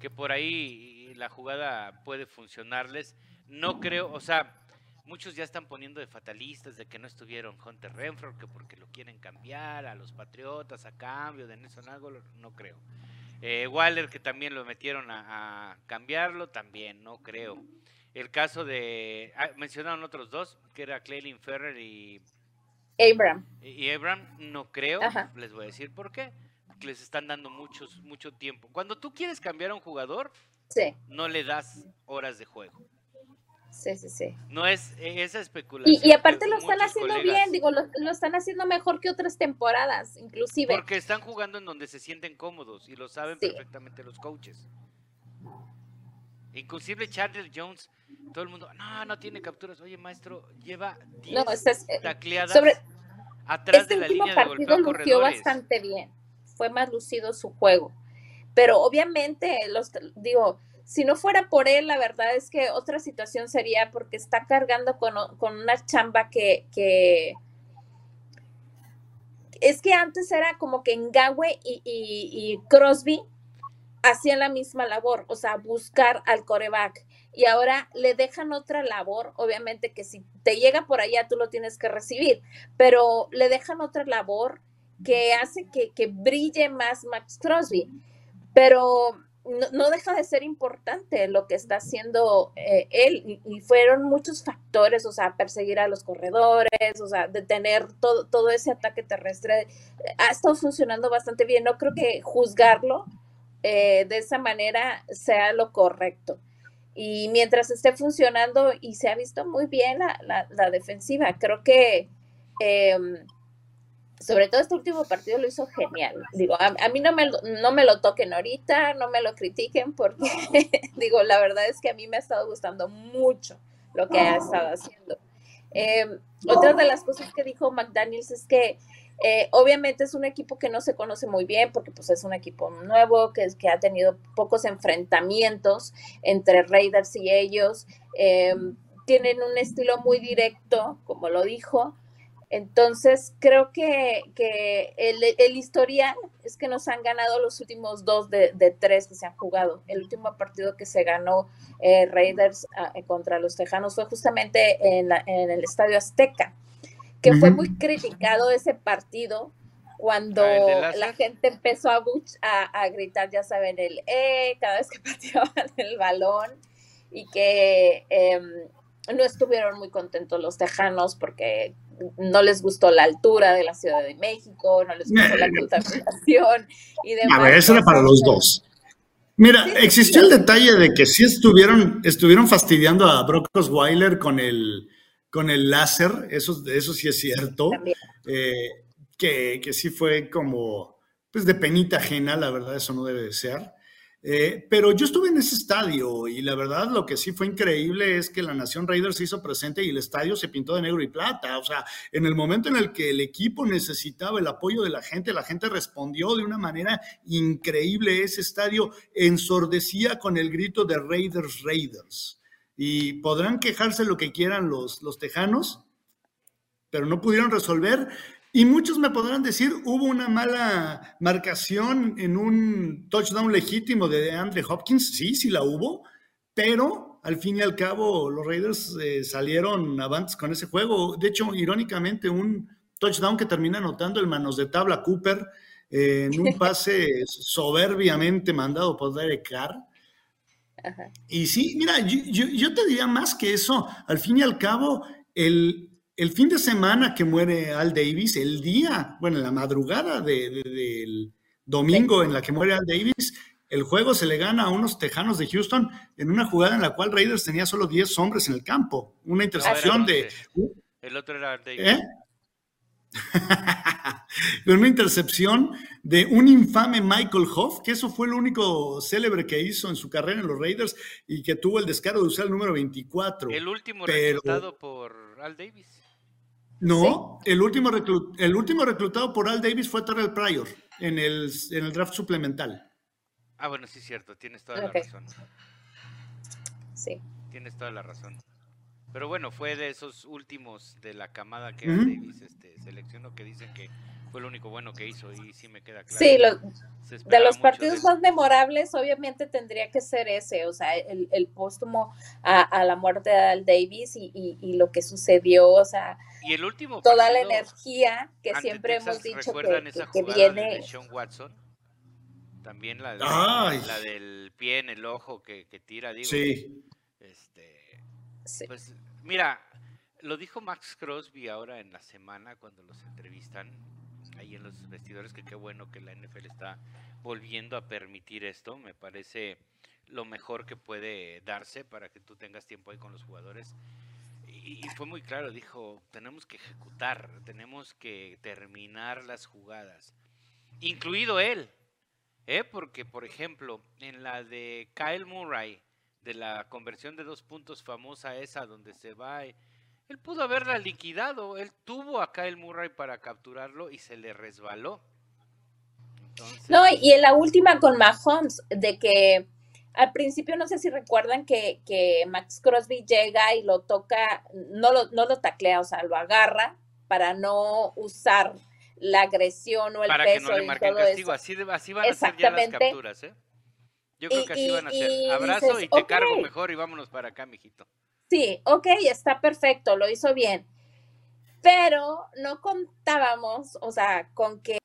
que por ahí la jugada puede funcionarles. No creo, o sea, Muchos ya están poniendo de fatalistas de que no estuvieron Hunter Renfro, que porque lo quieren cambiar a los Patriotas a cambio de Nelson Aguilar, no creo. Eh, Waller, que también lo metieron a, cambiarlo, también, no creo. El caso de. Ah, mencionaron otros dos, que era Cleylin Ferrer y. Abram. Y Abram, no creo. Les voy a decir por qué. les están dando muchos, mucho tiempo. Cuando tú quieres cambiar a un jugador, no le das horas de juego. Sí, sí, sí. No es esa especulación. Y, aparte lo están haciendo bien, digo, lo, están haciendo mejor que otras temporadas, inclusive. Porque están jugando en donde se sienten cómodos y lo saben perfectamente los coaches. Inclusive Charles Jones, todo el mundo, no, no tiene capturas. Oye, maestro, lleva 10 eh, tacleadas sobre, atrás este de la línea de golpeo lució bastante bien. Fue más lucido su juego. Pero obviamente, los digo, si no fuera por él, la verdad es que otra situación sería porque está cargando con, una chamba que, es que antes era como que Ngawe y, y, Crosby hacían la misma labor, o sea, buscar al coreback. Y ahora le dejan otra labor, obviamente que si te llega por allá tú lo tienes que recibir, pero le dejan otra labor que hace que, que brille más Max Crosby. Pero no, deja de ser importante lo que está haciendo eh, él y, fueron muchos factores, o sea, perseguir a los corredores, o sea, detener todo, todo ese ataque terrestre. Ha estado funcionando bastante bien, no creo que juzgarlo eh, de esa manera sea lo correcto. Y mientras esté funcionando y se ha visto muy bien la, la, defensiva, creo que... Em, sobre todo este último partido lo hizo genial. Digo, a, mí no me, no me lo toquen ahorita, no me lo critiquen, porque (laughs) digo, la verdad es que a mí me ha estado gustando mucho lo que ha estado haciendo. Em, otra de las cosas que dijo McDaniels es que eh, obviamente es un equipo que no se conoce muy bien porque pues es un equipo nuevo, que, que ha tenido pocos enfrentamientos entre Raiders y ellos. Em, tienen un estilo muy directo, como lo dijo, entonces, creo que, el, historial es que nos han ganado los últimos dos de, tres que se han jugado. El último partido que se ganó eh, Raiders ah, eh, contra los Tejanos fue justamente en, el Estadio Azteca, que fue muy criticado ese partido cuando ah, la gente empezó a, a, gritar, ya saben, el eh, cada vez que (laughs) pateaban el balón y que em, no estuvieron muy contentos los tejanos porque no les gustó la altura de la Ciudad de México, no les gustó la contaminación y demás. A ver, eso era para los dos. Mira, existió el detalle de que sí estuvieron, estuvieron fastidiando a Brock Osweiler con el, con el láser, eso, eso sí es cierto, eh, que, que, sí fue como, pues de penita ajena, la verdad, eso no debe de ser. Eh, pero yo estuve en ese estadio y la verdad lo que sí fue increíble es que la Nación Raiders se hizo presente y el estadio se pintó de negro y plata. O sea, en el momento en el que el equipo necesitaba el apoyo de la gente, la gente respondió de una manera increíble. Ese estadio ensordecía con el grito de Raiders, Raiders. Y podrán quejarse lo que quieran los, los tejanos, pero no pudieron resolver y muchos me podrán decir, hubo una mala marcación en un touchdown legítimo de Andre Hopkins. Sí, sí la hubo, pero al fin y al cabo los Raiders eh, salieron avantes con ese juego. De hecho, irónicamente, un touchdown que termina anotando el manos de tabla Cooper eh, en un (laughs) pase soberbiamente mandado por Derek Carr. Y sí, mira, yo, yo, te diría más que eso. Al fin y al cabo, el, el fin de semana que muere Al Davis, el día, bueno, la madrugada del domingo en la que muere Al Davis, el juego se le gana a unos tejanos de Houston en una jugada en la cual Raiders tenía solo 10 hombres en el campo. Una intercepción de. El otro era Al Davis. ¿Eh? (laughs) una intercepción de un infame Michael Hoff, que eso fue lo único célebre que hizo en su carrera en los Raiders y que tuvo el descaro de usar el número 24. El último reclutado por Al Davis. No, el, último el último reclutado por Al Davis fue Terrell Pryor en el, en el draft suplemental. Ah, bueno, sí es cierto, tienes toda la razón. Sí. Tienes toda la razón. Pero bueno, fue de esos últimos de la camada que Al Davis este, seleccionó que dicen que fue lo único bueno que hizo y sí me queda claro. Sí, de los partidos más memorables obviamente tendría que ser ese, o sea, el, el póstumo a, la muerte de Al Davis y, lo que sucedió, o sea, y el último toda la energía que siempre hemos dicho que, viene. De Sean Watson? También la, la, del pie en el ojo que, tira, digo. Sí. Este, Pues mira, lo dijo Max Crosby ahora en la semana cuando los entrevistan ahí en los vestidores, que qué bueno que la NFL está volviendo a permitir esto, me parece lo mejor que puede darse para que tú tengas tiempo ahí con los jugadores. Y, fue muy claro, dijo, tenemos que ejecutar, tenemos que terminar las jugadas, incluido él, ¿eh? porque por ejemplo, en la de Kyle Murray, de la conversión de dos puntos famosa esa, donde se va él pudo haberla liquidado. Él tuvo acá el Murray para capturarlo y se le resbaló. No, y en la última con Mahomes, de que al principio no sé si recuerdan que, Max Crosby llega y lo toca, no lo, no lo taclea, o sea, lo agarra para no usar la agresión o el para peso. Para que no le marquen castigo. Así, así, van a ser ya las capturas, ¿eh? Yo creo que así van a ser. Abrazo y, te cargo mejor y vámonos para acá, mijito. Sí, ok, está perfecto, lo hizo bien. Pero no contábamos, o sea, con que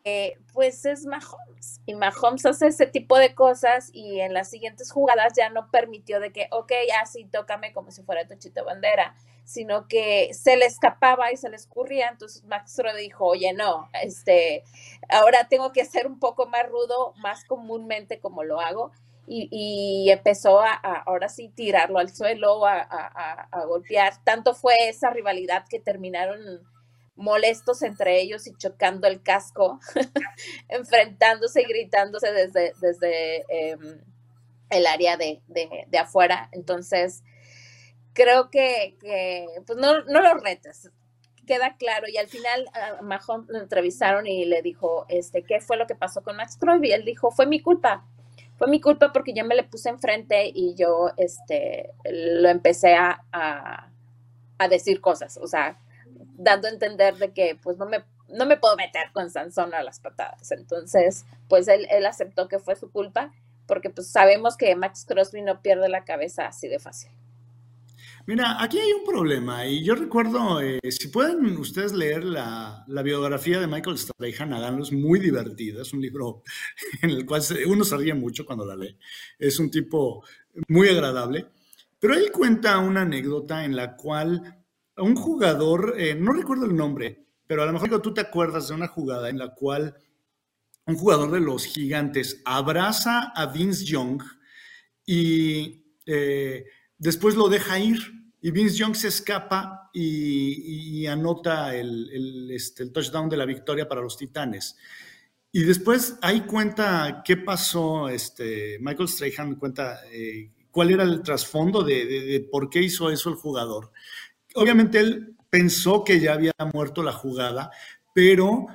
pues es Mahomes. Y Mahomes hace ese tipo de cosas y en las siguientes jugadas ya no permitió de que, ok, así tócame como si fuera Tochito Bandera, sino que se le escapaba y se le escurría. Entonces Max dijo, oye, no, este, ahora tengo que ser un poco más rudo, más comúnmente como lo hago y, empezó a, ahora sí tirarlo al suelo, a, golpear. Tanto fue esa rivalidad que terminaron molestos entre ellos y chocando el casco, (laughs) enfrentándose y gritándose desde, desde em, el área de, afuera. Entonces, creo que, pues no, no lo retes, queda claro. Y al final a lo entrevistaron y le dijo, este, ¿qué fue lo que pasó con Max Y Él dijo, fue mi culpa fue mi culpa porque yo me le puse enfrente y yo este, lo empecé a, a, decir cosas, o sea, dando a entender de que pues no me, no me puedo meter con Sansón a las patadas. Entonces, pues él, él aceptó que fue su culpa porque pues sabemos que Max Crosby no pierde la cabeza así de fácil. Mira, aquí hay un problema y yo recuerdo, eh, si pueden ustedes leer la, biografía de Michael Strahan, háganlo, es muy divertida, es un libro (laughs) en el cual uno se ríe mucho cuando la lee, es un tipo muy agradable, pero él cuenta una anécdota en la cual un jugador, eh, no recuerdo el nombre, pero a lo mejor tú te acuerdas de una jugada en la cual un jugador de los gigantes abraza a Vince Young, y eh, después lo deja ir y Vince Young se escapa y, anota este, el, touchdown de la victoria para los Titanes. Y después ahí cuenta qué pasó, este, Michael Strahan cuenta eh, cuál era el trasfondo de, por qué hizo eso el jugador. Obviamente él pensó que ya había muerto la jugada, pero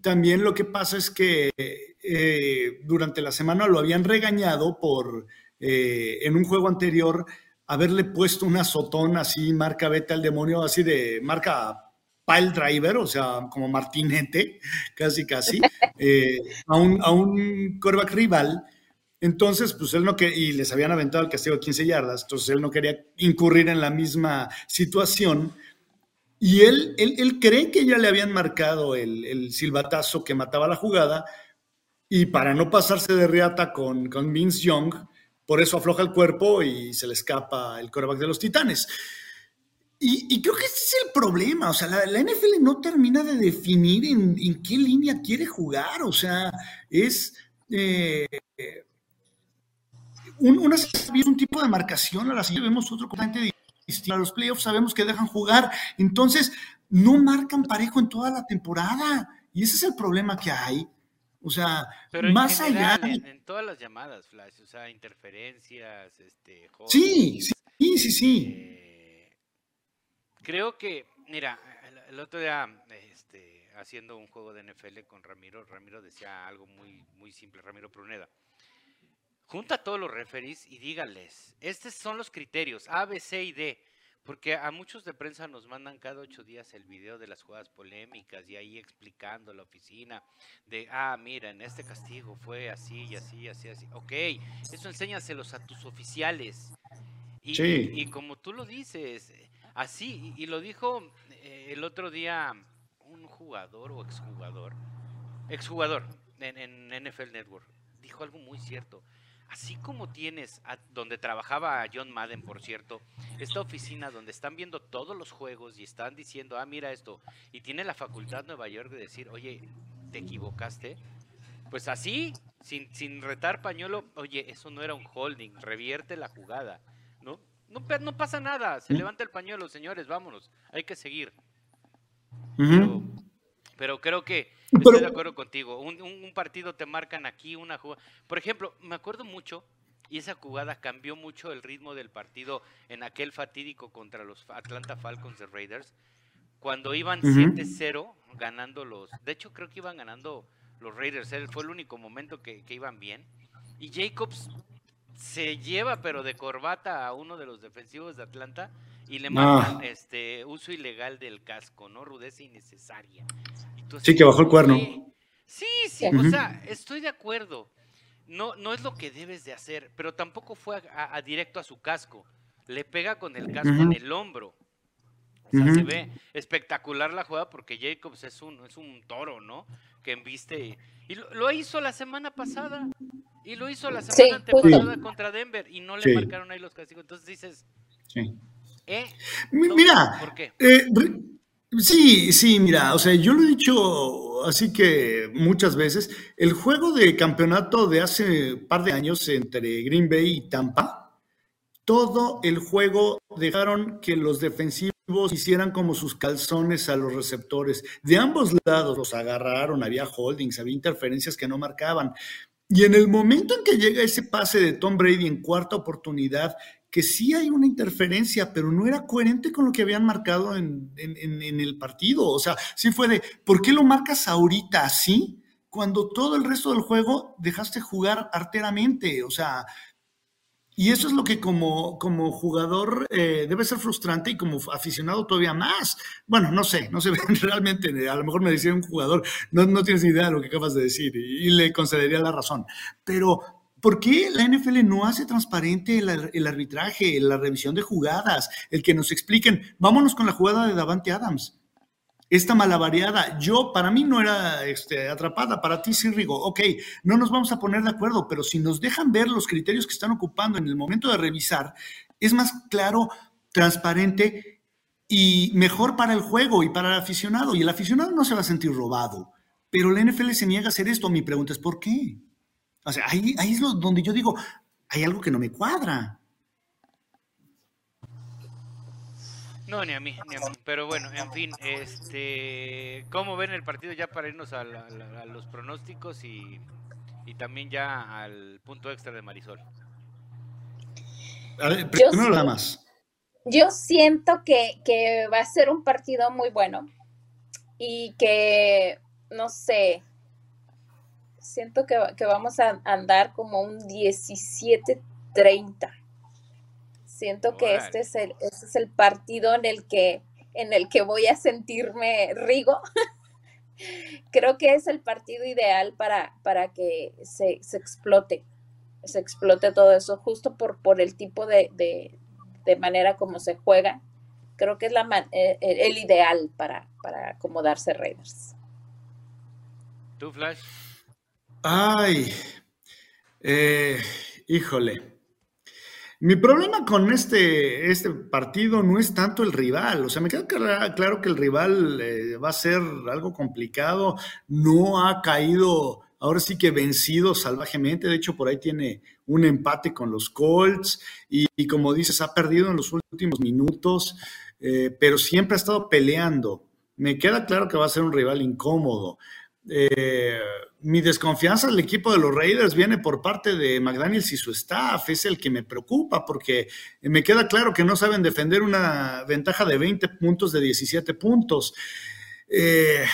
también lo que pasa es que eh, durante la semana lo habían regañado por, eh, en un juego anterior, haberle puesto una azotón así, marca vete al demonio, así de marca pile driver, o sea, como martinete, (laughs) casi, casi, eh, a un, a un rival. Entonces, pues él no quería, y les habían aventado el castigo de 15 yardas, entonces él no quería incurrir en la misma situación. Y él, él, cree que ya le habían marcado el, el, silbatazo que mataba la jugada, y para no pasarse de riata con, con Vince Young, por eso afloja el cuerpo y se le escapa el coreback de los Titanes. Y, creo que ese es el problema. O sea, la, NFL no termina de definir en, qué línea quiere jugar. O sea, es. Eh, un, una un tipo de marcación, a la siguiente vemos otro completamente distinto. A los playoffs sabemos que dejan jugar. Entonces, no marcan parejo en toda la temporada. Y ese es el problema que hay. O sea, más allá. En, todas las llamadas, Flash, o sea, interferencias, este. sí, sí, sí, sí. Eh, creo que, mira, el, otro día, este, haciendo un juego de NFL con Ramiro, Ramiro decía algo muy, muy simple, Ramiro Pruneda. Junta a todos los referees y dígales, estos son los criterios, A, B, C y D porque a muchos de prensa nos mandan cada ocho días el video de las jugadas polémicas y ahí explicando la oficina de, ah, mira, en este castigo fue así y así, así, así. Ok, eso enséñaselos a tus oficiales. Y, y, como tú lo dices, así, y, lo dijo eh, el otro día un jugador o exjugador, exjugador en, en NFL Network, dijo algo muy cierto así como tienes donde trabajaba John Madden, por cierto, esta oficina donde están viendo todos los juegos y están diciendo, ah, mira esto, y tiene la facultad Nueva York de decir, oye, te equivocaste, pues así, sin, sin retar pañuelo, oye, eso no era un holding, revierte la jugada, ¿no? No, no pasa nada, se levanta el pañuelo, señores, vámonos, hay que seguir. pero creo que Estoy de acuerdo contigo. Un, partido te marcan aquí, una jugada. Por ejemplo, me acuerdo mucho, y esa jugada cambió mucho el ritmo del partido en aquel fatídico contra los Atlanta Falcons de Raiders, cuando iban 7-0 ganando los. De hecho, creo que iban ganando los Raiders. Fue el único momento que, iban bien. Y Jacobs se lleva, pero de corbata, a uno de los defensivos de Atlanta y le marcan este uso ilegal del casco, ¿no? Rudeza innecesaria sí, que bajó el cuerno. Sí, sí, o sea, estoy de acuerdo. No, no es lo que debes de hacer, pero tampoco fue a, directo a su casco. Le pega con el casco en el hombro. O sea, se ve espectacular la jugada porque Jacobs es un, es un toro, ¿no? Que enviste. Y lo, hizo la semana pasada. Y lo hizo la semana antepasada contra Denver. Y no le marcaron ahí los castigos. Entonces dices. Sí. ¿eh? Mira. ¿Por qué? Eh, Sí, sí, mira, o sea, yo lo he dicho así que muchas veces, el juego de campeonato de hace un par de años entre Green Bay y Tampa, todo el juego dejaron que los defensivos hicieran como sus calzones a los receptores. De ambos lados los agarraron, había holdings, había interferencias que no marcaban. Y en el momento en que llega ese pase de Tom Brady en cuarta oportunidad que sí hay una interferencia, pero no era coherente con lo que habían marcado en, el partido. O sea, sí fue de, ¿por qué lo marcas ahorita así? Cuando todo el resto del juego dejaste jugar arteramente. O sea, y eso es lo que como, como jugador eh, debe ser frustrante y como aficionado todavía más. Bueno, no sé, no sé (laughs) realmente, a lo mejor me decía un jugador, no, no tienes ni idea de lo que acabas de decir y le concedería la razón. Pero ¿Por qué la NFL no hace transparente el, arbitraje, la revisión de jugadas, el que nos expliquen? Vámonos con la jugada de Davante Adams. Esta malavariada, yo, para mí no era este, atrapada, para ti sí, Rigo. Ok, no nos vamos a poner de acuerdo, pero si nos dejan ver los criterios que están ocupando en el momento de revisar, es más claro, transparente y mejor para el juego y para el aficionado. Y el aficionado no se va a sentir robado. Pero la NFL se niega a hacer esto. Mi pregunta es, ¿por qué? O sea, ahí, ahí es donde yo digo, hay algo que no me cuadra. No, ni a mí, ni a mí. Pero bueno, en fin, este, ¿cómo ven el partido ya para irnos a, los pronósticos y, también ya al punto extra de Marisol? primero nada más. Yo siento que, que va a ser un partido muy bueno y que, no sé, siento que, que vamos a andar como un 17-30 Siento que este es el, este es el partido en el que, en el que voy a sentirme rigo. (laughs) Creo que es el partido ideal para, para que se, explote, se explote todo eso, justo por, por el tipo de, manera como se juega. Creo que es la eh, el, ideal para, para acomodarse Raiders. ¿Tú, Flash? Ay, eh, híjole. Mi problema con este, este partido no es tanto el rival, o sea, me queda claro que el rival eh, va a ser algo complicado, no ha caído, ahora sí que vencido salvajemente, de hecho por ahí tiene un empate con los Colts y, como dices, ha perdido en los últimos minutos, eh, pero siempre ha estado peleando. Me queda claro que va a ser un rival incómodo. Eh, mi desconfianza del equipo de los Raiders viene por parte de McDaniels y su staff, es el que me preocupa porque me queda claro que no saben defender una ventaja de 20 puntos de 17 puntos. Eh,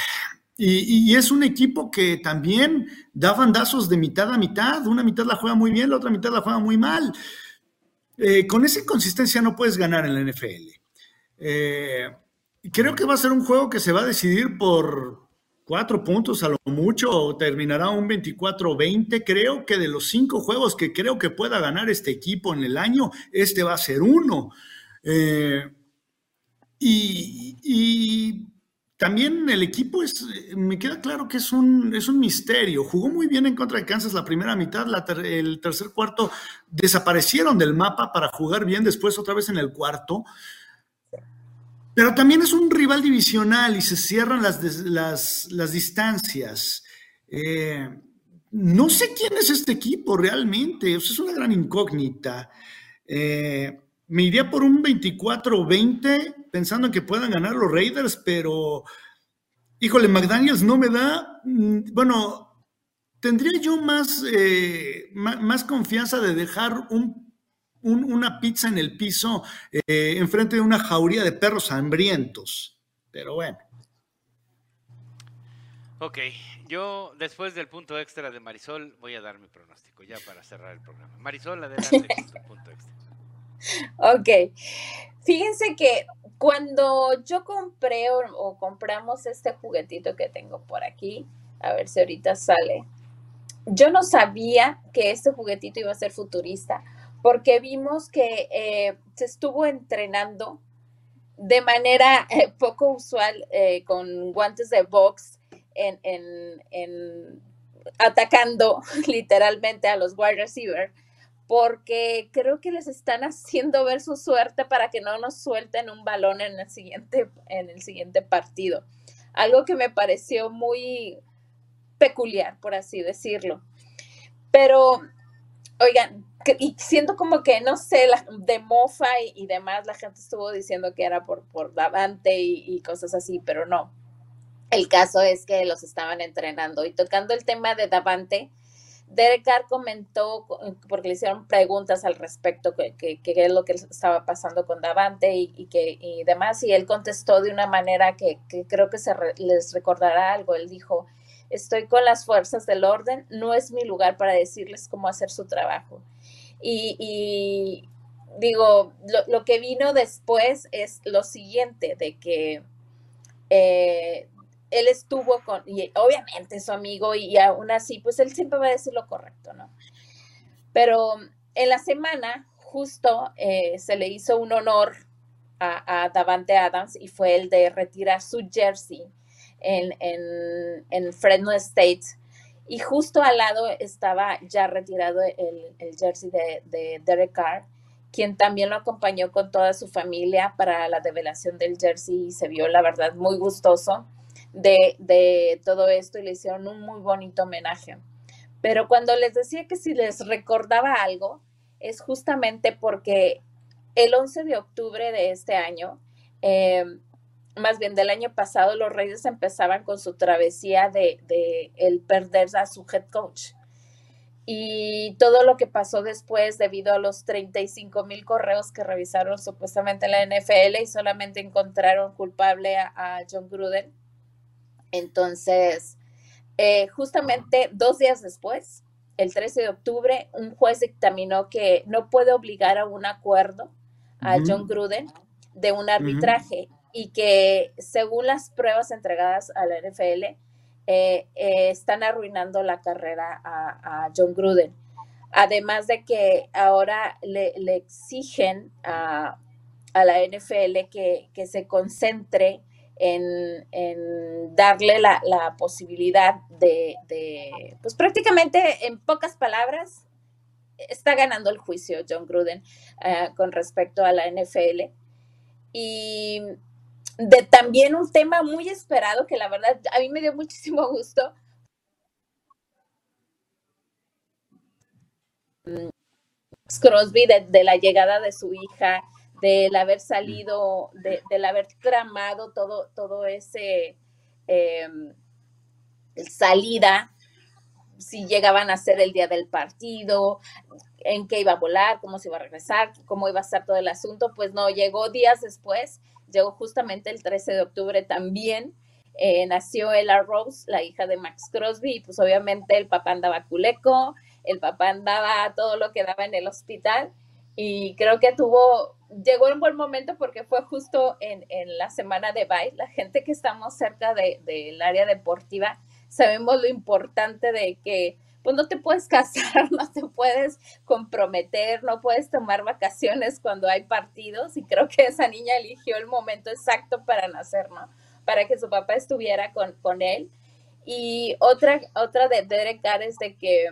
y, es un equipo que también da bandazos de mitad a mitad, una mitad la juega muy bien, la otra mitad la juega muy mal. Eh, con esa inconsistencia no puedes ganar en la NFL. creo que va a ser un juego que se va a decidir por, cuatro puntos a lo mucho, terminará un 24-20. Creo que de los cinco juegos que creo que pueda ganar este equipo en el año, este va a ser uno. Eh, y, también el equipo es, me queda claro que es un, es un misterio. Jugó muy bien en contra de Kansas la primera mitad, el tercer cuarto desaparecieron del mapa para jugar bien después otra vez en el cuarto. Pero también es un rival divisional y se cierran las, las, distancias. Eh, no sé quién es este equipo realmente, es una gran incógnita. Eh, me iría por un 24-20 pensando en que puedan ganar los Raiders, pero híjole, McDaniels no me da, mm, bueno, tendría yo más, eh, más confianza de dejar un una pizza en el piso eh, enfrente de una jauría de perros hambrientos. Pero bueno. Ok, yo después del punto extra de Marisol voy a dar mi pronóstico ya para cerrar el programa. Marisol, adelante con tu punto extra. (laughs) Ok, fíjense que cuando yo compré o, compramos este juguetito que tengo por aquí, a ver si ahorita sale, yo no sabía que este juguetito iba a ser futurista porque vimos que eh, se estuvo entrenando de manera eh, poco usual eh, con guantes de box en, atacando (laughs) literalmente a los wide receiver porque creo que les están haciendo ver su suerte para que no nos suelten un balón en el siguiente, en el siguiente partido. Algo que me pareció muy peculiar, por así decirlo. Pero, oigan, y siento como que, no sé, la, de mofa y, demás, la gente estuvo diciendo que era por, por Davante y, cosas así, pero no. El caso es que los estaban entrenando. Y tocando el tema de Davante, Derek Carr comentó, porque le hicieron preguntas al respecto, que, que, es lo que estaba pasando con Davante y, que, y demás, y él contestó de una manera que, creo que se les recordará algo. Él dijo, estoy con las fuerzas del orden, no es mi lugar para decirles cómo hacer su trabajo. Y, digo, lo, que vino después es lo siguiente, de que eh, él estuvo con, y obviamente su amigo, y, aún así, pues él siempre va a decir lo correcto, ¿no? Pero en la semana, justo eh, se le hizo un honor a, Davante Adams y fue el de retirar su jersey en, en, en Fresno State y justo al lado estaba ya retirado el, jersey de, Derek Carr, quien también lo acompañó con toda su familia para la develación del jersey y se vio, la verdad, muy gustoso de, todo esto y le hicieron un muy bonito homenaje. Pero cuando les decía que si les recordaba algo, es justamente porque el 11 de octubre de este año, eh, más bien del año pasado, los Reyes empezaban con su travesía de, de, el perder a su head coach. Y todo lo que pasó después debido a los 35 mil correos que revisaron supuestamente en la NFL y solamente encontraron culpable a, a John Gruden. Entonces, eh, justamente dos días después, el 13 de octubre, un juez dictaminó que no puede obligar a un acuerdo a John Gruden de un arbitraje y que según las pruebas entregadas a la NFL, eh, eh, están arruinando la carrera a, John Gruden. Además de que ahora le, exigen a, a, la NFL que, que se concentre en, en darle la, la posibilidad de, de, pues prácticamente en pocas palabras, está ganando el juicio John Gruden uh, con respecto a la NFL. Y de también un tema muy esperado que la verdad a mí me dio muchísimo gusto. Crosby de, la llegada de su hija, del haber salido, de, del haber tramado todo, todo ese eh, salida, si llegaban a ser el día del partido, en qué iba a volar, cómo se iba a regresar, cómo iba a estar todo el asunto, pues no, llegó días después, llegó justamente el 13 de octubre también, eh, nació Ella Rose, la hija de Max Crosby, y pues obviamente el papá andaba culeco, el papá andaba todo lo que daba en el hospital, y creo que tuvo, llegó en buen momento porque fue justo en, en la semana de bye, la gente que estamos cerca del de, área deportiva, sabemos lo importante de que pues no te puedes (laughs) casar, no te puedes comprometer, no puedes tomar vacaciones cuando hay partidos y creo que esa niña eligió el momento exacto para nacer, ¿no? Para que su papá estuviera con, con él. Y otra, otra de Derek Carr es de que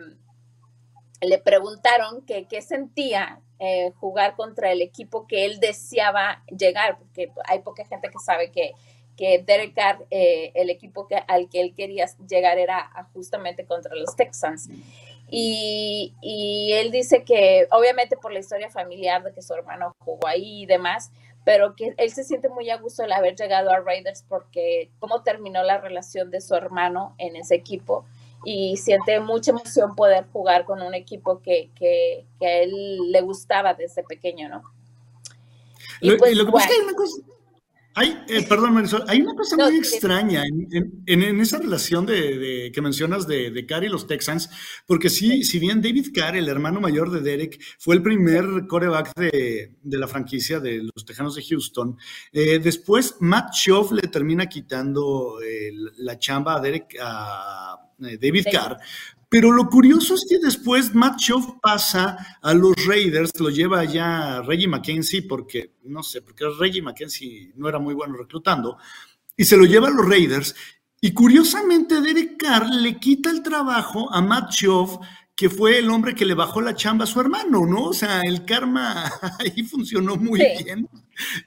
le preguntaron qué sentía eh, jugar contra el equipo que él deseaba llegar, porque hay poca gente que sabe que, que Derek Carr, eh, el equipo que, al que él quería llegar era justamente contra los Texans. Y, y, él dice que obviamente por la historia familiar de que su hermano jugó ahí y demás, pero que él se siente muy a gusto el haber llegado a Raiders porque cómo terminó la relación de su hermano en ese equipo y siente mucha emoción poder jugar con un equipo que, que, que a él le gustaba desde pequeño, ¿no? Y lo, pues, y lo que bueno. pasa es que hay una cosa, hay, eh, perdón, Marisol, hay una cosa no, muy extraña en, en, en, esa relación de, de que mencionas de, de Carr y los Texans, porque sí, si bien David Carr, el hermano mayor de Derek, fue el primer coreback de, de la franquicia de los Tejanos de Houston, eh, después Matt Schauf le termina quitando eh, la chamba a Derek, a David. Carr, pero lo curioso es que después Matt Schauf pasa a los Raiders, lo lleva ya Reggie McKenzie, porque no sé, porque Reggie McKenzie no era muy bueno reclutando, y se lo lleva a los Raiders. Y curiosamente, Derek Carr le quita el trabajo a Matt Schauf, que fue el hombre que le bajó la chamba a su hermano, ¿no? O sea, el karma (laughs) ahí funcionó muy sí. bien,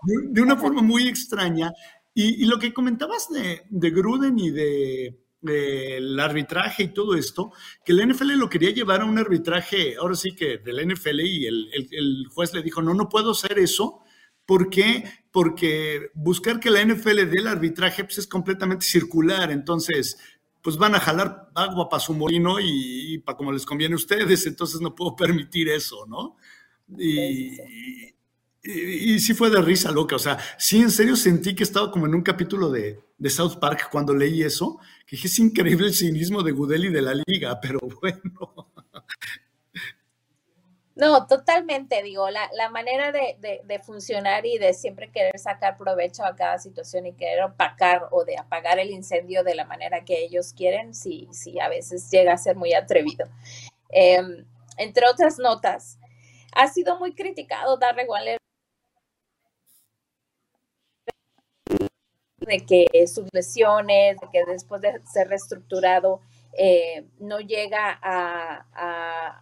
de, de, una forma muy extraña. Y, y lo que comentabas de, de Gruden y de eh, el arbitraje y todo esto, que la NFL lo quería llevar a un arbitraje, ahora sí que del NFL y el, el, el juez le dijo, no, no puedo hacer eso. ¿Por qué? Porque buscar que la NFL dé el arbitraje pues, es completamente circular, entonces pues van a jalar agua para su molino y, y para como les conviene a ustedes, entonces no puedo permitir eso, ¿no? Y, y, y, sí fue de risa loca, o sea, sí en serio sentí que estaba como en un capítulo de, de South Park cuando leí eso, que es increíble el cinismo de Gudel de la liga, pero bueno. No, totalmente, digo, la, la manera de, de, funcionar y de siempre querer sacar provecho a cada situación y querer opacar o de apagar el incendio de la manera que ellos quieren, sí, sí, a veces llega a ser muy atrevido. Eh, entre otras notas, ha sido muy criticado Darren Waller de que sus lesiones, de que después de ser reestructurado eh, no llega a,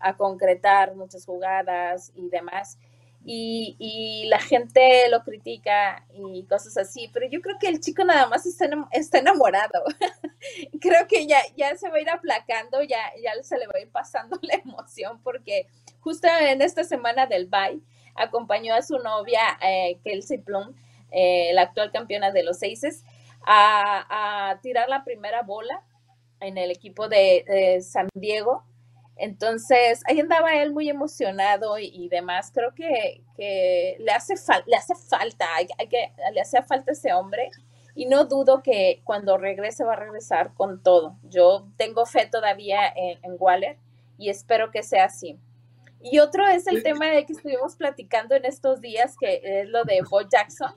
a, concretar muchas jugadas y demás. Y, y, la gente lo critica y cosas así, pero yo creo que el chico nada más está, está enamorado. (laughs) creo que ya, ya se va a ir aplacando, ya, ya se le va a ir pasando (laughs) la emoción porque justo en esta semana del bye, acompañó a su novia, eh, Kelsey Plum, eh, la actual campeona de los Aces, a, tirar la primera bola en el equipo de, San Diego. Entonces, ahí andaba él muy emocionado y, demás. Creo que, le, hace le hace falta, hay, que, le hace falta ese hombre y no dudo que cuando regrese va a regresar con todo. Yo tengo fe todavía en, en Waller y espero que sea así. Y otro es el tema de que estuvimos platicando en estos días, que es lo de Bo Jackson,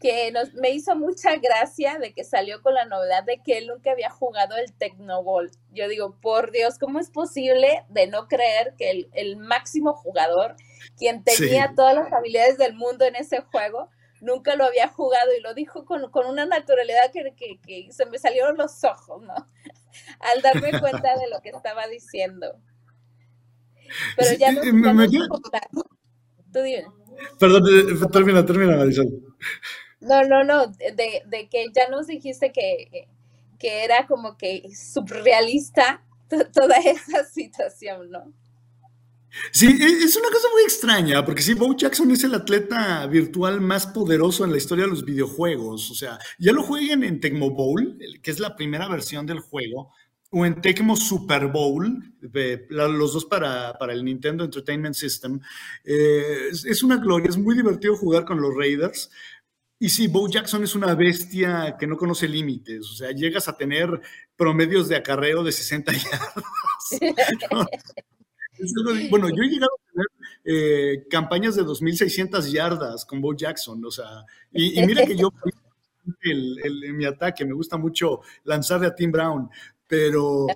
que nos, me hizo mucha gracia de que salió con la novedad de que él nunca había jugado el Tecnoball. Yo digo, por Dios, ¿cómo es posible de no creer que el, máximo jugador, quien tenía todas las habilidades del mundo en ese juego, nunca lo había jugado y lo dijo con, una naturalidad que, que, se me salieron los ojos, ¿no? (laughs) Al darme cuenta de lo que estaba diciendo. Pero ya no, me, Tú dime. Perdón, eh, termina, termina, Marisol. No, no, no, de, de que ya nos dijiste que, que era como que surrealista toda (laughs) esa situación, ¿no? Sí, e, es una cosa muy extraña, porque sí, Bo Jackson es el atleta virtual más poderoso en la historia de los videojuegos. O sea, ya lo jueguen en Tecmo Bowl, que es la primera versión del juego, o en Tecmo Super Bowl, los dos para, el Nintendo Entertainment System. Eh, es, una gloria, es muy divertido jugar con los Raiders. Y sí, Bo Jackson es una bestia que no conoce límites, o sea, llegas a tener promedios de acarreo de 60 yardas. (laughs) bueno, yo he llegado a tener eh, campañas de 2.600 yardas con Bo Jackson, o sea, y, mira que yo, (laughs) en mi ataque, me gusta mucho lanzarle a Tim Brown, pero